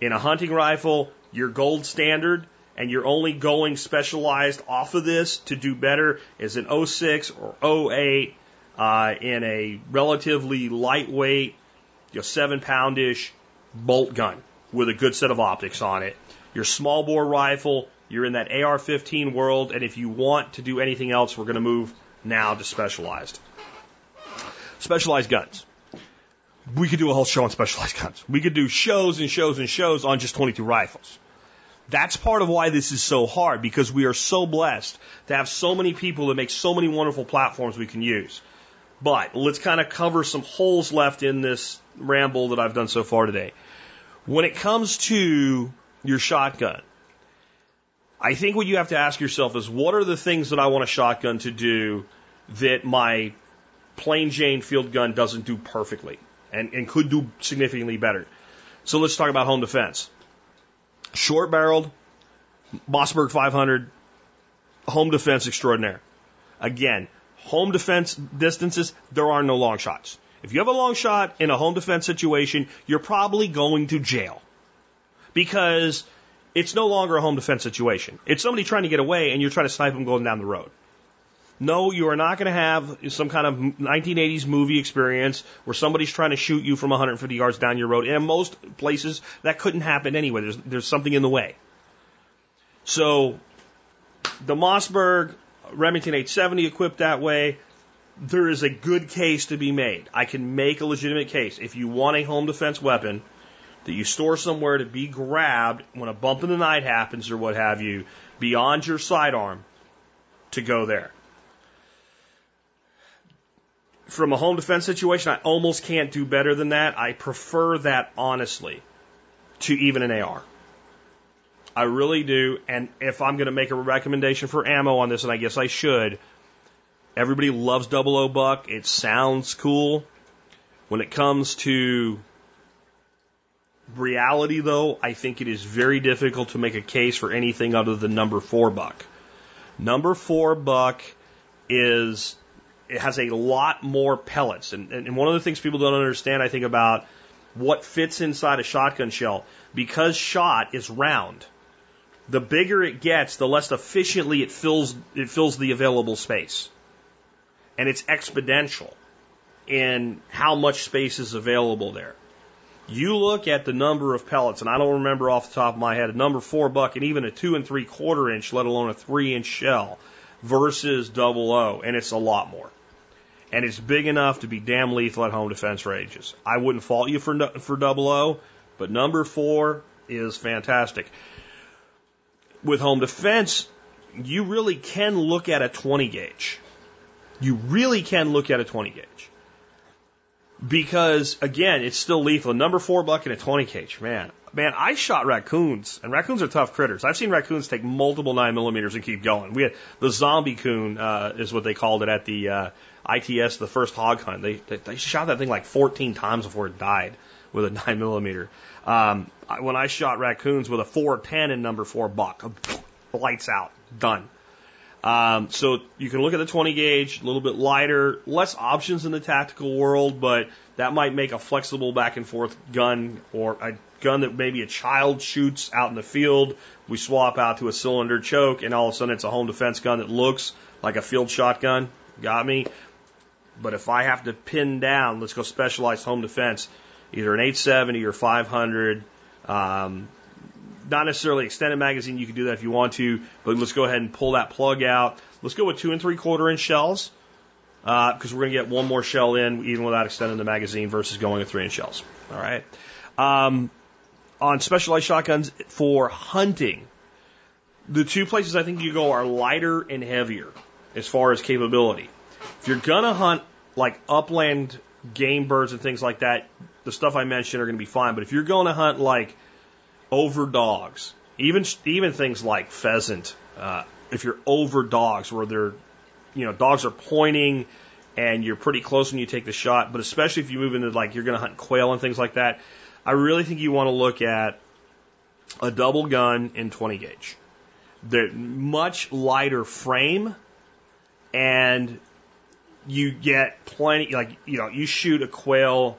In a hunting rifle, your gold standard and you're only going specialized off of this to do better is an 06 or 08 uh, in a relatively lightweight, you know, seven poundish bolt gun with a good set of optics on it. Your small bore rifle, you're in that AR 15 world, and if you want to do anything else, we're going to move now to specialized. Specialized guns we could do a whole show on specialized guns. We could do shows and shows and shows on just 22 rifles. That's part of why this is so hard because we are so blessed to have so many people that make so many wonderful platforms we can use. But let's kind of cover some holes left in this ramble that I've done so far today. When it comes to your shotgun, I think what you have to ask yourself is what are the things that I want a shotgun to do that my plain Jane field gun doesn't do perfectly? And, and could do significantly better. So let's talk about home defense. Short barreled, Mossberg 500, home defense extraordinaire. Again, home defense distances, there are no long shots. If you have a long shot in a home defense situation, you're probably going to jail because it's no longer a home defense situation. It's somebody trying to get away and you're trying to snipe them going down the road. No, you are not going to have some kind of 1980s movie experience where somebody's trying to shoot you from 150 yards down your road. And in most places, that couldn't happen anyway. There's, there's something in the way. So, the Mossberg Remington 870 equipped that way, there is a good case to be made. I can make a legitimate case. If you want a home defense weapon that you store somewhere to be grabbed when a bump in the night happens or what have you, beyond your sidearm to go there. From a home defense situation, I almost can't do better than that. I prefer that honestly to even an AR. I really do. And if I'm going to make a recommendation for ammo on this, and I guess I should, everybody loves double O buck. It sounds cool. When it comes to reality, though, I think it is very difficult to make a case for anything other than number four buck. Number four buck is it has a lot more pellets, and, and one of the things people don't understand, I think, about what fits inside a shotgun shell because shot is round. The bigger it gets, the less efficiently it fills it fills the available space, and it's exponential in how much space is available there. You look at the number of pellets, and I don't remember off the top of my head, a number four buck and even a two and three quarter inch, let alone a three inch shell versus double O, and it's a lot more. And it's big enough to be damn lethal at home defense ranges. I wouldn't fault you for for double O, but number four is fantastic. With home defense, you really can look at a 20 gauge. You really can look at a 20 gauge because again, it's still lethal. Number four buck in a 20 gauge, man. Man, I shot raccoons, and raccoons are tough critters. I've seen raccoons take multiple nine millimeters and keep going. We had the zombie coon uh, is what they called it at the uh, ITS, the first hog hunt. They, they they shot that thing like 14 times before it died with a nine millimeter. Um, when I shot raccoons with a 410 and number four buck, lights out, done. Um, so you can look at the 20 gauge, a little bit lighter, less options in the tactical world, but that might make a flexible back and forth gun or a gun that maybe a child shoots out in the field. We swap out to a cylinder choke, and all of a sudden it's a home defense gun that looks like a field shotgun. Got me? But if I have to pin down, let's go specialized home defense, either an 870 or 500, um, not necessarily extended magazine. You can do that if you want to, but let's go ahead and pull that plug out. Let's go with two and three quarter inch shells because uh, we're going to get one more shell in even without extending the magazine versus going with three inch shells. All right. Um, on specialized shotguns for hunting, the two places I think you go are lighter and heavier as far as capability. If you're gonna hunt like upland game birds and things like that, the stuff I mentioned are to be fine. But if you're going to hunt like over dogs, even even things like pheasant. Uh, if you're over dogs, where they're, you know, dogs are pointing and you're pretty close when you take the shot, but especially if you move into like you're to hunt quail and things like that, I really think you want to look at a double gun in 20 gauge. They're much lighter frame, and you get plenty. Like you know, you shoot a quail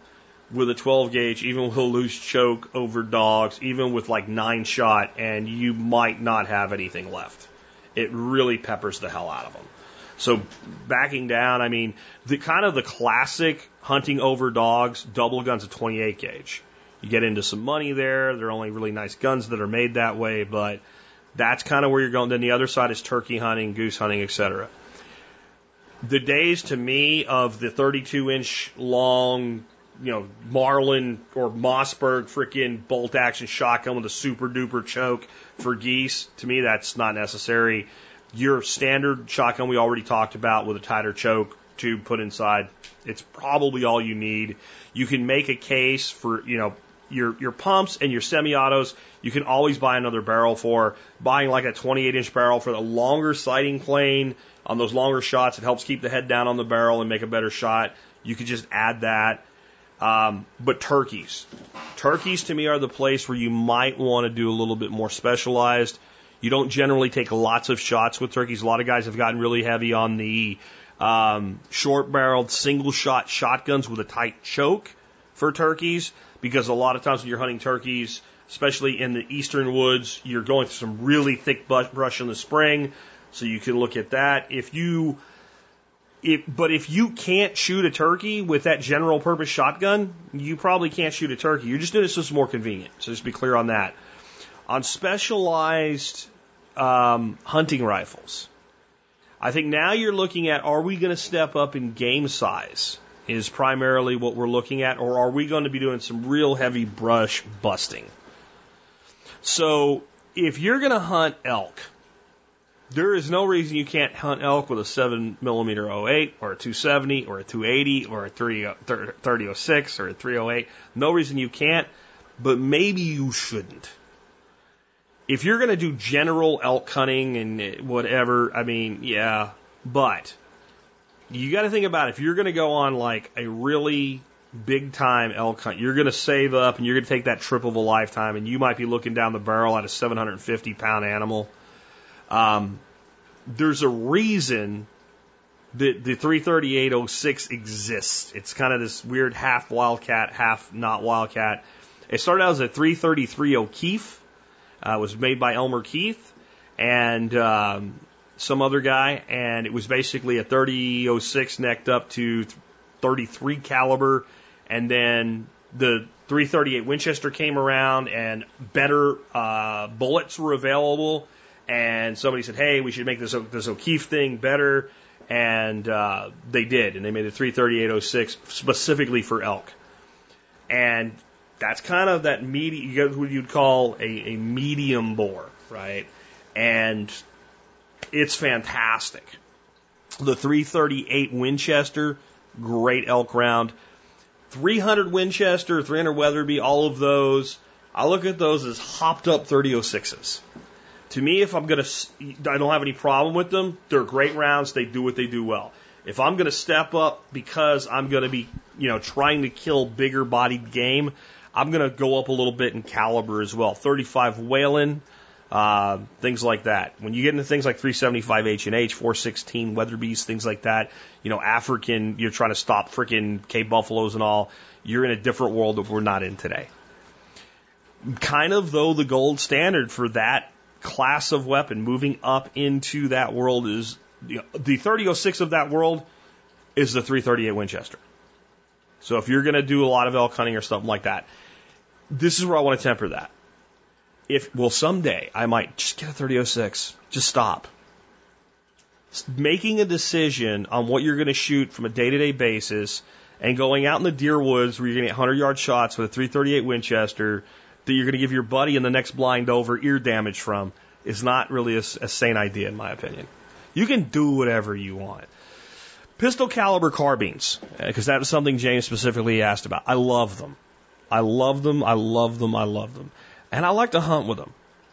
with a 12 gauge, even with a loose choke over dogs, even with like nine shot, and you might not have anything left. It really peppers the hell out of them. So backing down, I mean, the kind of the classic hunting over dogs, double guns at 28 gauge. You get into some money there. There are only really nice guns that are made that way, but that's kind of where you're going. Then the other side is turkey hunting, goose hunting, etc. The days to me of the 32 inch long you know, Marlin or Mossberg freaking bolt action shotgun with a super duper choke for geese. To me, that's not necessary. Your standard shotgun we already talked about with a tighter choke tube put inside, it's probably all you need. You can make a case for, you know, your your pumps and your semi-autos, you can always buy another barrel for. Buying like a 28 inch barrel for the longer sighting plane on those longer shots, it helps keep the head down on the barrel and make a better shot. You could just add that. Um, but turkeys. Turkeys to me are the place where you might want to do a little bit more specialized. You don't generally take lots of shots with turkeys. A lot of guys have gotten really heavy on the um, short barreled single shot shotguns with a tight choke for turkeys because a lot of times when you're hunting turkeys, especially in the eastern woods, you're going through some really thick brush in the spring. So you can look at that. If you if, but if you can't shoot a turkey with that general purpose shotgun, you probably can't shoot a turkey. You're just doing it so it's more convenient. So just be clear on that. On specialized um, hunting rifles, I think now you're looking at are we going to step up in game size? Is primarily what we're looking at, or are we going to be doing some real heavy brush busting? So if you're going to hunt elk, There is no reason you can't hunt elk with a 7 millimeter 08 or a 270 or a 280 or a 3006 or a 308. No reason you can't, but maybe you shouldn't. If you're going to do general elk hunting and whatever, I mean, yeah, but you got to think about if you're going to go on like a really big time elk hunt, you're going to save up and you're going to take that trip of a lifetime and you might be looking down the barrel at a 750 pound animal um, there's a reason that the 33806 exists. It's kind of this weird half wildcat, half not wildcat. It started out as a 333 O'Keefe. Uh, it was made by Elmer Keith and um, some other guy, and it was basically a 3006 necked up to 33 caliber, and then the 338 Winchester came around, and better uh, bullets were available and somebody said, "Hey, we should make this this O'Keefe thing better," and uh, they did, and they made a 33806 specifically for elk, and that's kind of that medium, you what you'd call a, a medium bore, right? And it's fantastic. The 338 Winchester, great elk round. 300 Winchester, 300 Weatherby, all of those. I look at those as hopped up 3006s. To me, if I'm going to, I don't have any problem with them. They're great rounds. They do what they do well. If I'm going to step up because I'm going to be, you know, trying to kill bigger bodied game, I'm going to go up a little bit in caliber as well. 35 Whelen, uh, things like that. When you get into things like 375 H and H, 416 Weatherby's, things like that, you know, African, you're trying to stop freaking Cape buffaloes and all. You're in a different world that we're not in today. Kind of though the gold standard for that class of weapon moving up into that world is you know, the 3006 of that world is the 338 Winchester. So if you're going to do a lot of elk hunting or something like that, this is where I want to temper that. If well someday I might just get a 3006, just stop. Making a decision on what you're going to shoot from a day-to-day basis and going out in the deer woods where you're going to get 100 yard shots with a 338 Winchester that you're going to give your buddy in the next blind over ear damage from is not really a, a sane idea, in my opinion. You can do whatever you want. Pistol caliber carbines, because uh, that was something James specifically asked about. I love them. I love them. I love them. I love them. And I like to hunt with them.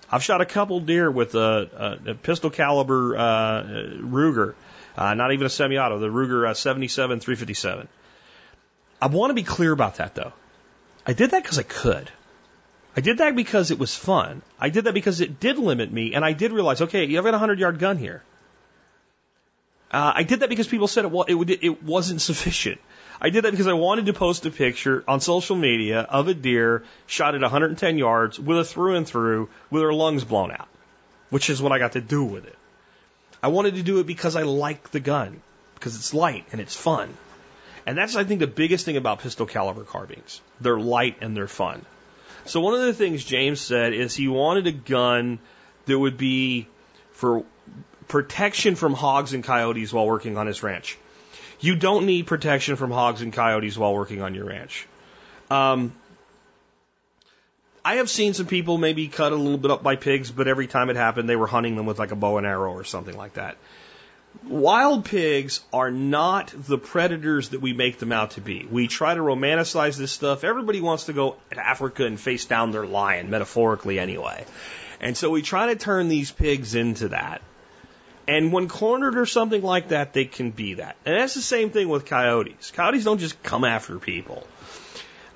I've shot a couple deer with a, a, a pistol caliber uh, Ruger, uh, not even a semi-auto, the Ruger uh, 77 357. I want to be clear about that though. I did that because I could. I did that because it was fun. I did that because it did limit me, and I did realize, okay, have got a hundred yard gun here. Uh, I did that because people said it, it, it wasn't sufficient. I did that because I wanted to post a picture on social media of a deer shot at 110 yards with a through and through with her lungs blown out, which is what I got to do with it. I wanted to do it because I like the gun, because it's light and it's fun. And that's, I think, the biggest thing about pistol caliber carbines. They're light and they're fun. So one of the things James said is he wanted a gun that would be for protection from hogs and coyotes while working on his ranch. You don't need protection from hogs and coyotes while working on your ranch. Um, I have seen some people maybe cut a little bit up by pigs, but every time it happened, they were hunting them with like a bow and arrow or something like that. Wild pigs are not the predators that we make them out to be. We try to romanticize this stuff. Everybody wants to go to Africa and face down their lion, metaphorically anyway. And so we try to turn these pigs into that. And when cornered or something like that, they can be that. And that's the same thing with coyotes. Coyotes don't just come after people.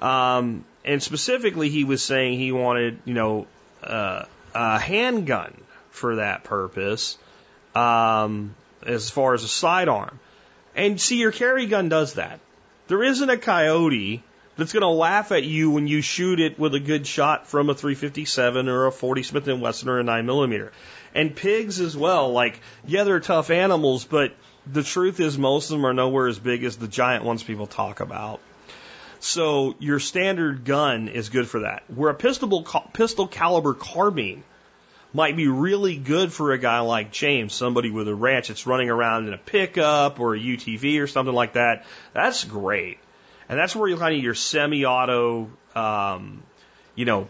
Um, and specifically, he was saying he wanted, you know, uh, a handgun for that purpose. Um, as far as a sidearm. And see, your carry gun does that. There isn't a coyote that's going to laugh at you when you shoot it with a good shot from a 357 or a 40 Smith and Wesson or a 9 millimeter. And pigs as well. Like, yeah, they're tough animals, but the truth is most of them are nowhere as big as the giant ones people talk about. So your standard gun is good for that. Where a pistol, pistol caliber carbine might be really good for a guy like James, somebody with a ranch that's running around in a pickup or a UTV or something like that. That's great. And that's where you kind of your semi-auto, um, you know,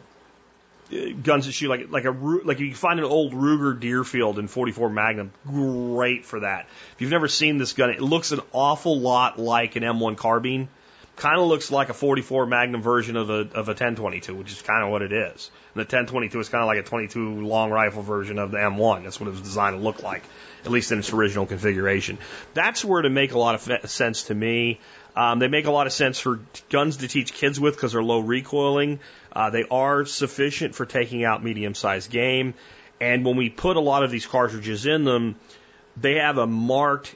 guns that shoot like like a like you find an old Ruger Deerfield in 44 Magnum, great for that. If you've never seen this gun, it looks an awful lot like an M1 carbine. Kind of looks like a 44 Magnum version of a of a 1022, which is kind of what it is. And the 1022 is kind of like a 22 long rifle version of the M1. That's what it was designed to look like, at least in its original configuration. That's where to make a lot of sense to me. Um, they make a lot of sense for guns to teach kids with because they're low recoiling. Uh, they are sufficient for taking out medium sized game. And when we put a lot of these cartridges in them, they have a marked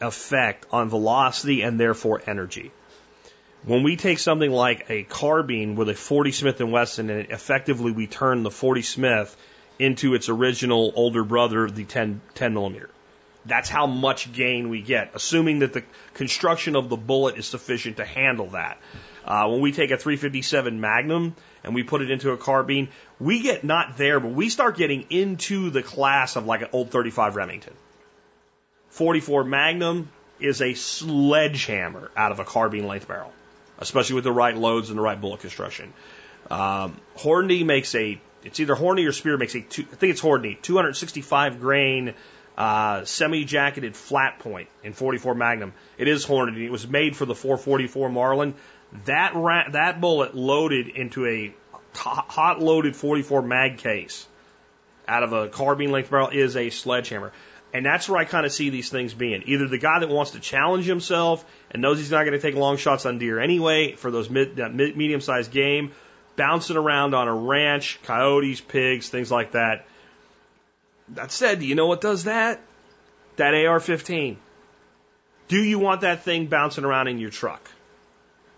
effect on velocity and therefore energy. When we take something like a carbine with a 40 Smith & Wesson and effectively we turn the 40 Smith into its original older brother, the 10, 10 millimeter. That's how much gain we get, assuming that the construction of the bullet is sufficient to handle that. Uh, when we take a 357 Magnum and we put it into a carbine, we get not there, but we start getting into the class of like an old 35 Remington. 44 Magnum is a sledgehammer out of a carbine length barrel, especially with the right loads and the right bullet construction. Um, Hornady makes a, it's either Hornady or Speer makes a, two, I think it's Hornady, 265 grain uh, semi-jacketed flat point in 44 Magnum. It is Hornady. It was made for the 444 Marlin. That ra- that bullet loaded into a hot loaded 44 mag case out of a carbine length barrel is a sledgehammer. And that's where I kind of see these things being. Either the guy that wants to challenge himself and knows he's not going to take long shots on deer anyway for those mid, that mid, medium sized game, bouncing around on a ranch, coyotes, pigs, things like that that said, do you know what does that? That AR 15. Do you want that thing bouncing around in your truck?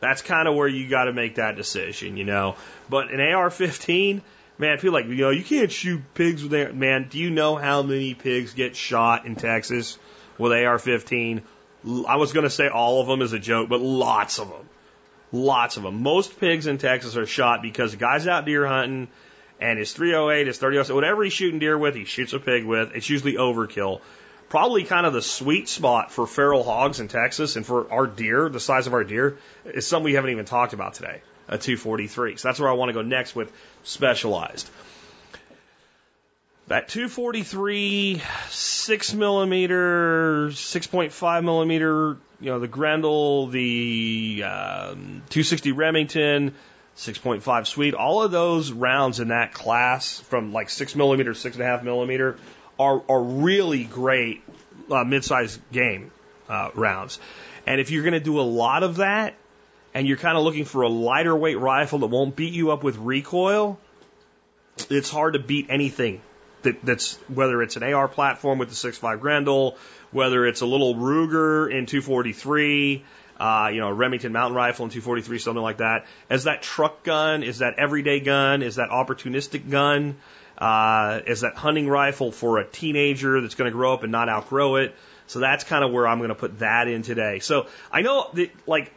That's kind of where you got to make that decision, you know. But an AR 15, man, feel like, you know, you can't shoot pigs with that. Man, do you know how many pigs get shot in Texas with AR 15? I was going to say all of them as a joke, but lots of them. Lots of them. Most pigs in Texas are shot because the guy's out deer hunting and his 308, his 30, whatever he's shooting deer with, he shoots a pig with. It's usually overkill. Probably kind of the sweet spot for feral hogs in Texas and for our deer, the size of our deer, is something we haven't even talked about today, a 243. So that's where I want to go next with specialized. That 243, 6 millimeter, 6.5 millimeter, you know, the Grendel, the um, 260 Remington, 6.5 Swede, all of those rounds in that class from like 6 millimeter, 6.5 millimeter are, are really great uh, mid-sized game uh, rounds. And if you're going to do a lot of that, and you're kind of looking for a lighter weight rifle that won't beat you up with recoil, it's hard to beat anything that, that's whether it's an AR platform with the 6.5 Grendel, whether it's a little Ruger in 243, uh, you know, a Remington mountain rifle in 243, something like that. Is that truck gun? Is that everyday gun? Is that opportunistic gun? Uh, is that hunting rifle for a teenager that's going to grow up and not outgrow it? So that's kind of where I'm going to put that in today. So I know that, like,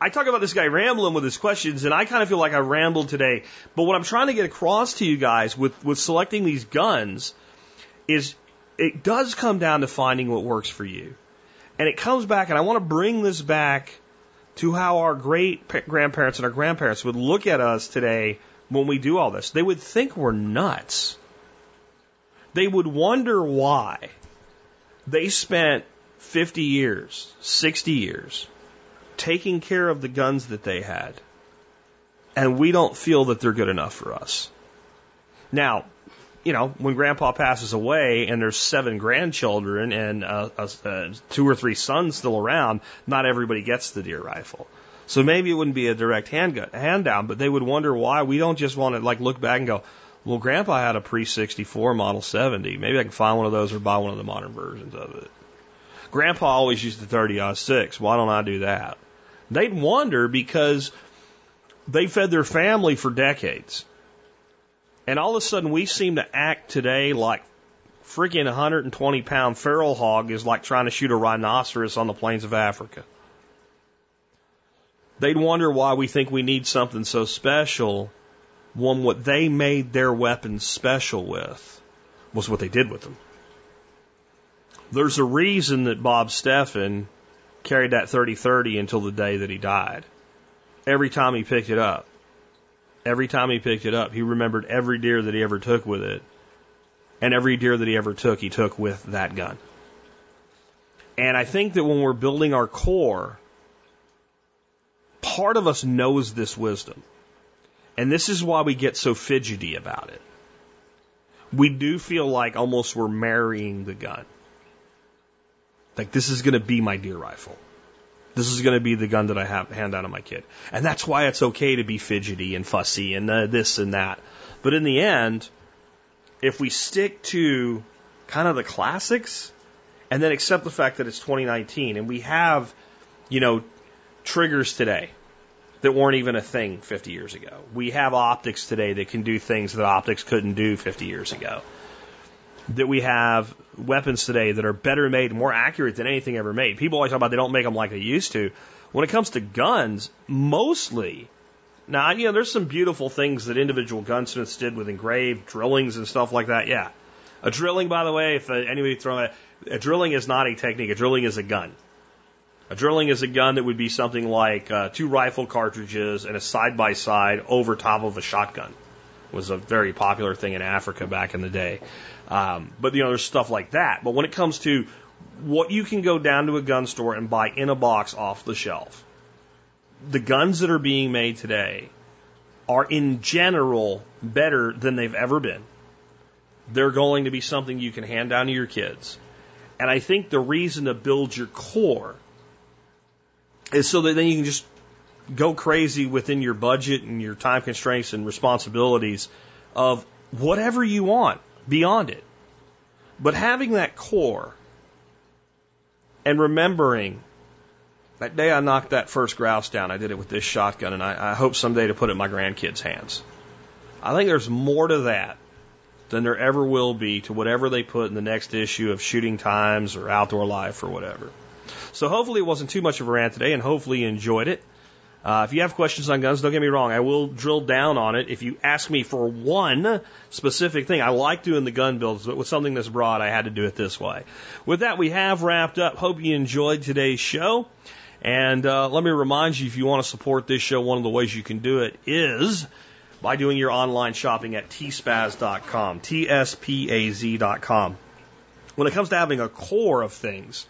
I talk about this guy rambling with his questions, and I kind of feel like I rambled today. But what I'm trying to get across to you guys with, with selecting these guns is it does come down to finding what works for you. And it comes back, and I want to bring this back to how our great grandparents and our grandparents would look at us today when we do all this. They would think we're nuts. They would wonder why they spent 50 years, 60 years taking care of the guns that they had. And we don't feel that they're good enough for us. Now, you know, when grandpa passes away and there's seven grandchildren and uh, uh, two or three sons still around, not everybody gets the deer rifle. So maybe it wouldn't be a direct hand, hand down, but they would wonder why we don't just want to like look back and go, well, grandpa had a pre 64 model 70. Maybe I can find one of those or buy one of the modern versions of it. Grandpa always used the 30 6. Why don't I do that? They'd wonder because they fed their family for decades. And all of a sudden, we seem to act today like freaking 120 pound feral hog is like trying to shoot a rhinoceros on the plains of Africa. They'd wonder why we think we need something so special when what they made their weapons special with was what they did with them. There's a reason that Bob Steffen carried that 30-30 until the day that he died. Every time he picked it up, every time he picked it up, he remembered every deer that he ever took with it. And every deer that he ever took, he took with that gun. And I think that when we're building our core, part of us knows this wisdom. And this is why we get so fidgety about it. We do feel like almost we're marrying the gun. Like this is going to be my deer rifle. This is going to be the gun that I have, hand out to my kid. And that's why it's okay to be fidgety and fussy and uh, this and that. But in the end, if we stick to kind of the classics and then accept the fact that it's 2019 and we have, you know, triggers today that weren't even a thing 50 years ago. We have optics today that can do things that optics couldn't do 50 years ago. That we have weapons today that are better made, more accurate than anything ever made. People always talk about they don't make them like they used to. When it comes to guns, mostly, now, you know, there's some beautiful things that individual gunsmiths did with engraved drillings and stuff like that. Yeah. A drilling, by the way, if anybody throwing a, a drilling is not a technique, a drilling is a gun. A drilling is a gun that would be something like uh, two rifle cartridges and a side by side over top of a shotgun. Was a very popular thing in Africa back in the day. Um, but you know, there's stuff like that. But when it comes to what you can go down to a gun store and buy in a box off the shelf, the guns that are being made today are in general better than they've ever been. They're going to be something you can hand down to your kids. And I think the reason to build your core is so that then you can just go crazy within your budget and your time constraints and responsibilities of whatever you want beyond it. But having that core and remembering that day I knocked that first grouse down, I did it with this shotgun, and I, I hope someday to put it in my grandkids' hands. I think there's more to that than there ever will be to whatever they put in the next issue of Shooting Times or Outdoor Life or whatever. So hopefully it wasn't too much of a rant today, and hopefully you enjoyed it. Uh, if you have questions on guns, don't get me wrong. I will drill down on it. If you ask me for one specific thing, I like doing the gun builds, but with something this broad, I had to do it this way. With that, we have wrapped up. Hope you enjoyed today's show. And uh, let me remind you, if you want to support this show, one of the ways you can do it is by doing your online shopping at tspaz.com, T-S-P-A-Z.com. When it comes to having a core of things,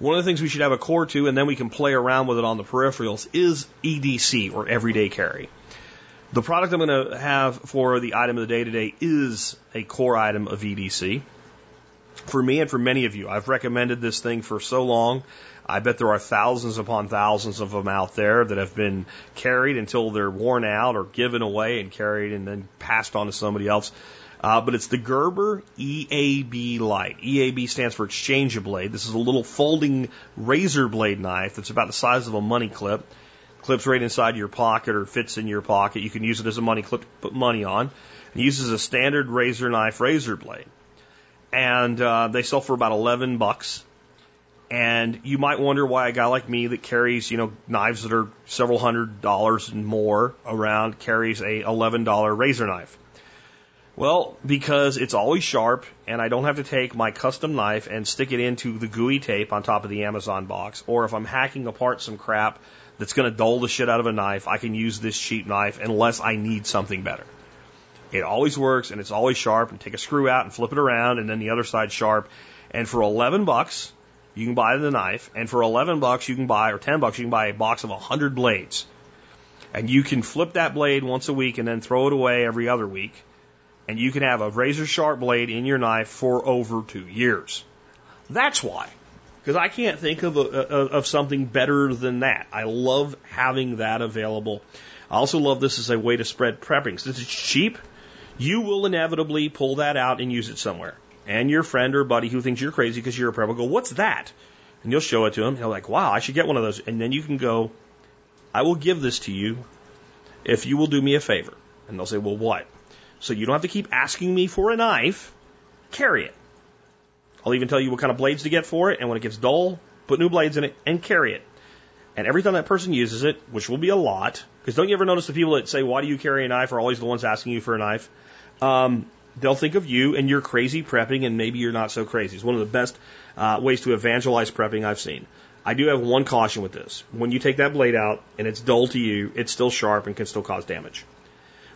one of the things we should have a core to, and then we can play around with it on the peripherals, is EDC or everyday carry. The product I'm going to have for the item of the day today is a core item of EDC. For me and for many of you, I've recommended this thing for so long. I bet there are thousands upon thousands of them out there that have been carried until they're worn out or given away and carried and then passed on to somebody else. Uh, but it's the Gerber EAB Light. EAB stands for Exchange Blade. This is a little folding razor blade knife that's about the size of a money clip. Clips right inside your pocket or fits in your pocket. You can use it as a money clip to put money on. It uses a standard razor knife razor blade. And uh, they sell for about 11 bucks. And you might wonder why a guy like me that carries, you know, knives that are several hundred dollars and more around carries a $11 razor knife. Well, because it's always sharp and I don't have to take my custom knife and stick it into the gooey tape on top of the Amazon box. Or if I'm hacking apart some crap that's going to dull the shit out of a knife, I can use this cheap knife unless I need something better. It always works and it's always sharp and take a screw out and flip it around and then the other side sharp. And for 11 bucks, you can buy the knife. And for 11 bucks, you can buy, or 10 bucks, you can buy a box of 100 blades. And you can flip that blade once a week and then throw it away every other week and you can have a razor sharp blade in your knife for over two years. That's why. Because I can't think of, a, of something better than that. I love having that available. I also love this as a way to spread prepping. Since it's cheap, you will inevitably pull that out and use it somewhere. And your friend or buddy who thinks you're crazy because you're a prepper will go, What's that? And you'll show it to him. He'll like, Wow, I should get one of those. And then you can go, I will give this to you if you will do me a favor. And they'll say, Well, what? So you don't have to keep asking me for a knife. Carry it. I'll even tell you what kind of blades to get for it, and when it gets dull, put new blades in it and carry it. And every time that person uses it, which will be a lot, because don't you ever notice the people that say, Why do you carry a knife? are always the ones asking you for a knife. Um, they'll think of you and your crazy prepping, and maybe you're not so crazy. It's one of the best uh, ways to evangelize prepping I've seen. I do have one caution with this. When you take that blade out and it's dull to you, it's still sharp and can still cause damage.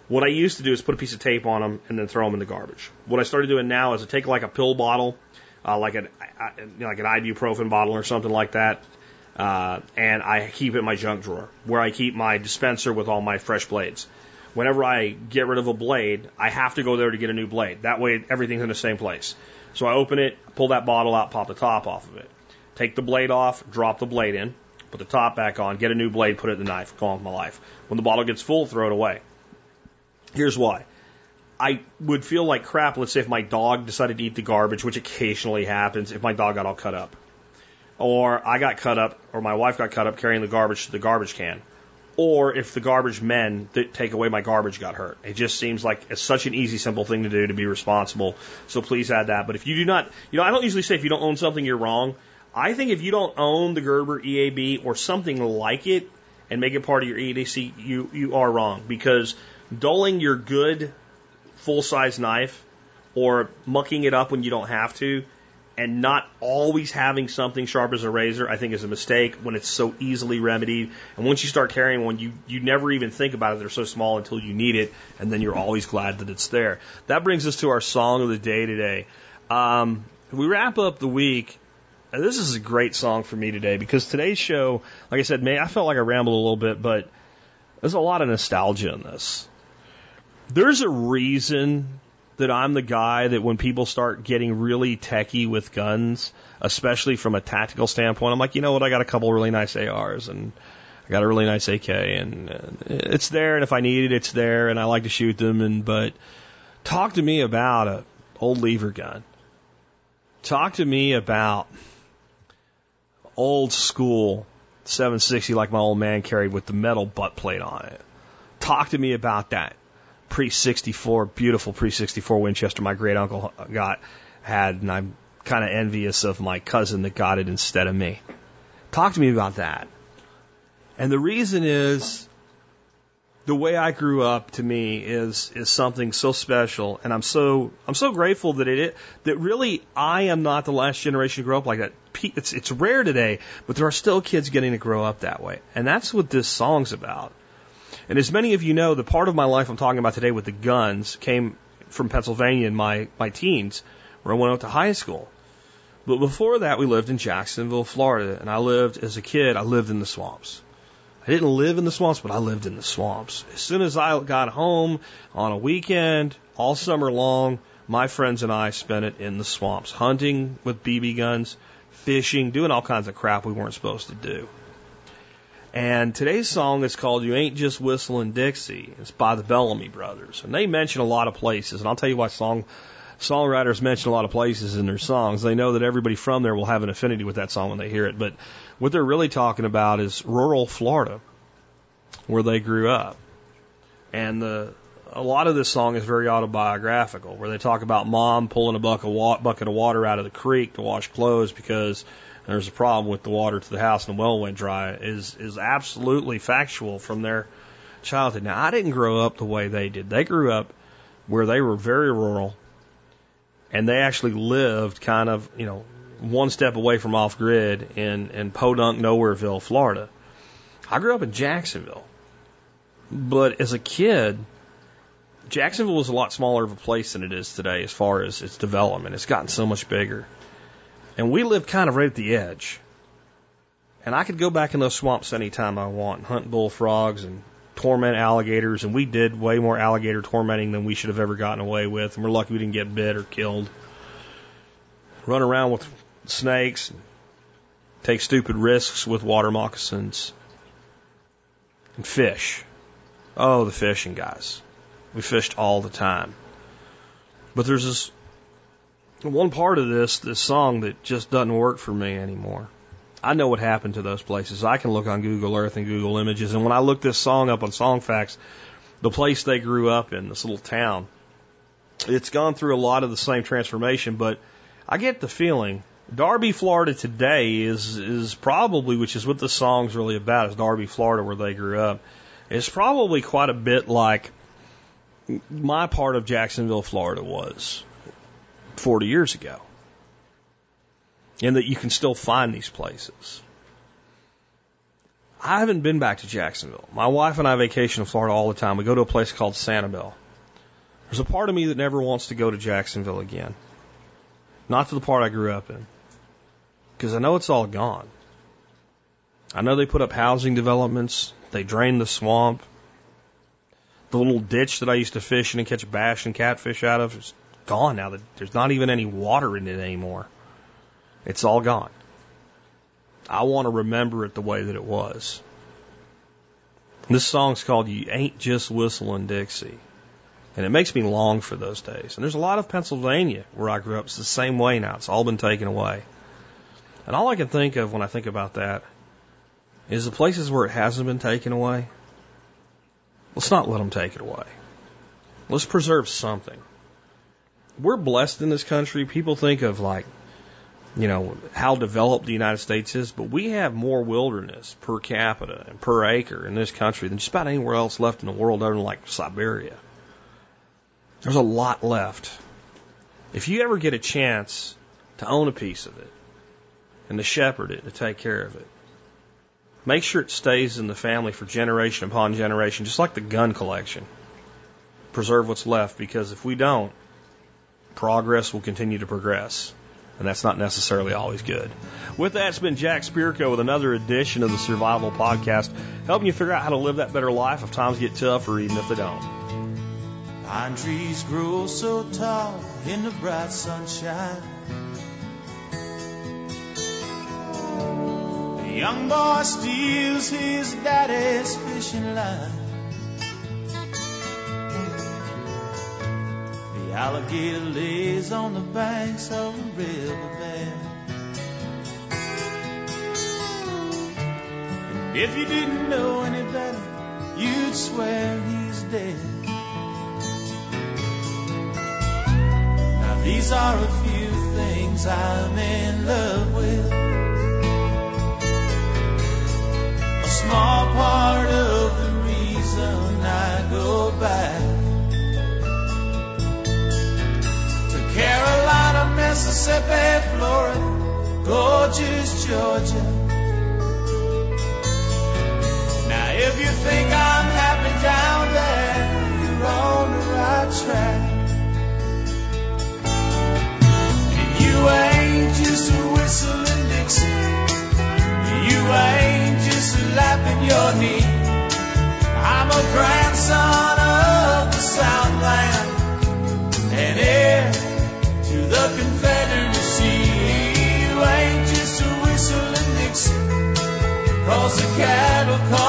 What I used to do is put a piece of tape on them and then throw them in the garbage. What I started doing now is I take like a pill bottle, uh, like an you like an ibuprofen bottle or something like that, uh, and I keep it in my junk drawer where I keep my dispenser with all my fresh blades. Whenever I get rid of a blade, I have to go there to get a new blade. That way, everything's in the same place. So I open it, pull that bottle out, pop the top off of it, take the blade off, drop the blade in, put the top back on, get a new blade, put it in the knife, go on with my life. When the bottle gets full, throw it away. Here's why. I would feel like crap, let's say if my dog decided to eat the garbage, which occasionally happens, if my dog got all cut up. Or I got cut up, or my wife got cut up carrying the garbage to the garbage can. Or if the garbage men that take away my garbage got hurt. It just seems like it's such an easy, simple thing to do to be responsible. So please add that. But if you do not, you know, I don't usually say if you don't own something, you're wrong. I think if you don't own the Gerber EAB or something like it and make it part of your EDC, you, you are wrong because dulling your good full size knife or mucking it up when you don't have to and not always having something sharp as a razor, I think is a mistake when it's so easily remedied. And once you start carrying one, you, you never even think about it. They're so small until you need it, and then you're always glad that it's there. That brings us to our song of the day today. Um, we wrap up the week. This is a great song for me today because today's show, like I said, May I felt like I rambled a little bit, but there's a lot of nostalgia in this. There's a reason that I'm the guy that when people start getting really techy with guns, especially from a tactical standpoint, I'm like, you know what? I got a couple really nice ARs and I got a really nice AK and uh, it's there. And if I need it, it's there. And I like to shoot them. And but talk to me about a old lever gun. Talk to me about old school 760 like my old man carried with the metal butt plate on it. Talk to me about that pre 64, beautiful pre 64 Winchester my great uncle got had, and I'm kind of envious of my cousin that got it instead of me. Talk to me about that. And the reason is the way I grew up to me is is something so special, and I'm so I'm so grateful that it that really I am not the last generation to grow up like that. It's it's rare today, but there are still kids getting to grow up that way, and that's what this song's about. And as many of you know, the part of my life I'm talking about today with the guns came from Pennsylvania in my, my teens, where I went out to high school. But before that, we lived in Jacksonville, Florida, and I lived as a kid, I lived in the swamps. I didn't live in the swamps, but I lived in the swamps. As soon as I got home on a weekend, all summer long, my friends and I spent it in the swamps, hunting with BB guns, fishing, doing all kinds of crap we weren't supposed to do. And today's song is called You Ain't Just Whistling Dixie. It's by the Bellamy Brothers. And they mention a lot of places. And I'll tell you why song songwriters mention a lot of places in their songs. They know that everybody from there will have an affinity with that song when they hear it. But what they're really talking about is rural Florida, where they grew up. And the a lot of this song is very autobiographical, where they talk about mom pulling a bucket of, bucket of water out of the creek to wash clothes because there's a problem with the water to the house and the well went dry is is absolutely factual from their childhood. Now I didn't grow up the way they did. They grew up where they were very rural and they actually lived kind of, you know, one step away from off grid in, in Podunk, Nowhereville, Florida. I grew up in Jacksonville. But as a kid, Jacksonville was a lot smaller of a place than it is today as far as its development. It's gotten so much bigger. And we lived kind of right at the edge. And I could go back in those swamps anytime I want and hunt bullfrogs and torment alligators. And we did way more alligator tormenting than we should have ever gotten away with. And we're lucky we didn't get bit or killed. Run around with snakes, take stupid risks with water moccasins, and fish. Oh, the fishing guys. We fished all the time. But there's this one part of this, this song that just doesn't work for me anymore. I know what happened to those places. I can look on Google Earth and Google Images, and when I look this song up on Songfacts, the place they grew up in, this little town, it's gone through a lot of the same transformation, but I get the feeling Darby, Florida today is is probably, which is what the song's really about, is Darby, Florida, where they grew up. It's probably quite a bit like my part of Jacksonville, Florida was. 40 years ago. And that you can still find these places. I haven't been back to Jacksonville. My wife and I vacation in Florida all the time. We go to a place called Sanibel. There's a part of me that never wants to go to Jacksonville again. Not to the part I grew up in. Because I know it's all gone. I know they put up housing developments. They drained the swamp. The little ditch that I used to fish in and catch bass and catfish out of is gone now. That There's not even any water in it anymore. It's all gone. I want to remember it the way that it was. This song's called You Ain't Just Whistling Dixie. And it makes me long for those days. And there's a lot of Pennsylvania where I grew up. It's the same way now. It's all been taken away. And all I can think of when I think about that is the places where it hasn't been taken away. Let's not let them take it away. Let's preserve something. We're blessed in this country. People think of like you know, how developed the United States is, but we have more wilderness per capita and per acre in this country than just about anywhere else left in the world other than like Siberia. There's a lot left. If you ever get a chance to own a piece of it and to shepherd it, to take care of it, make sure it stays in the family for generation upon generation, just like the gun collection. Preserve what's left because if we don't, progress will continue to progress and that's not necessarily always good. With that, it's been Jack Spirko with another edition of the Survival Podcast, helping you figure out how to live that better life if times get tough or even if they don't. Pine trees grow so tall in the bright sunshine. The young boy steals his daddy's fishing line. Alligator lays on the banks of the riverbed. And if you didn't know any better, you'd swear he's dead. Now these are a few things I'm in love with. A small part of the reason I go back. Carolina, Mississippi, Florida, gorgeous Georgia. Now, if you think I'm happy down there, you're on the right track. And you ain't just a whistling Dixie. You ain't just lapping your knee. I'm a grandson of the Southland. And if Cause the cattle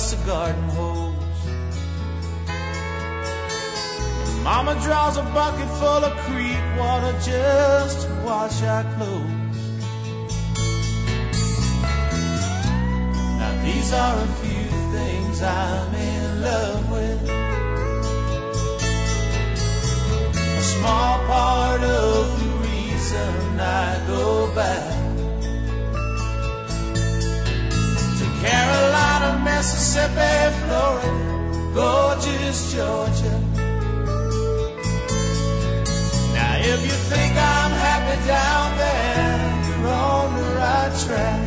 us a garden hose. Mama draws a bucket full of creek water just to wash our clothes. Now these are a few things I'm in love with. A small part of the reason I go back to Carolina. Mississippi, Florida, gorgeous Georgia. Now if you think I'm happy down there, you're on the right track.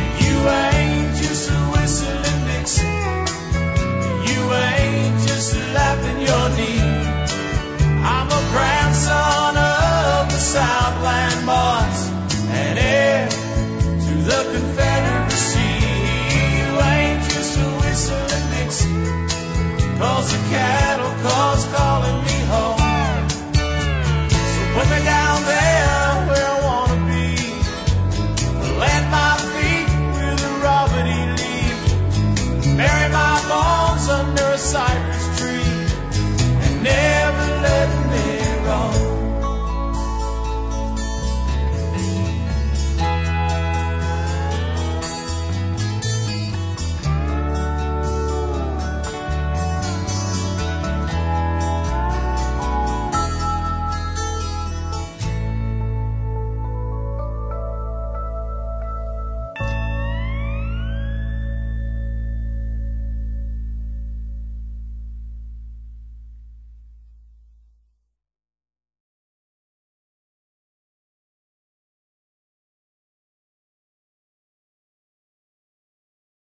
And you ain't just a whistling Dixie. You ain't just laughing your knee. Calls the cattle,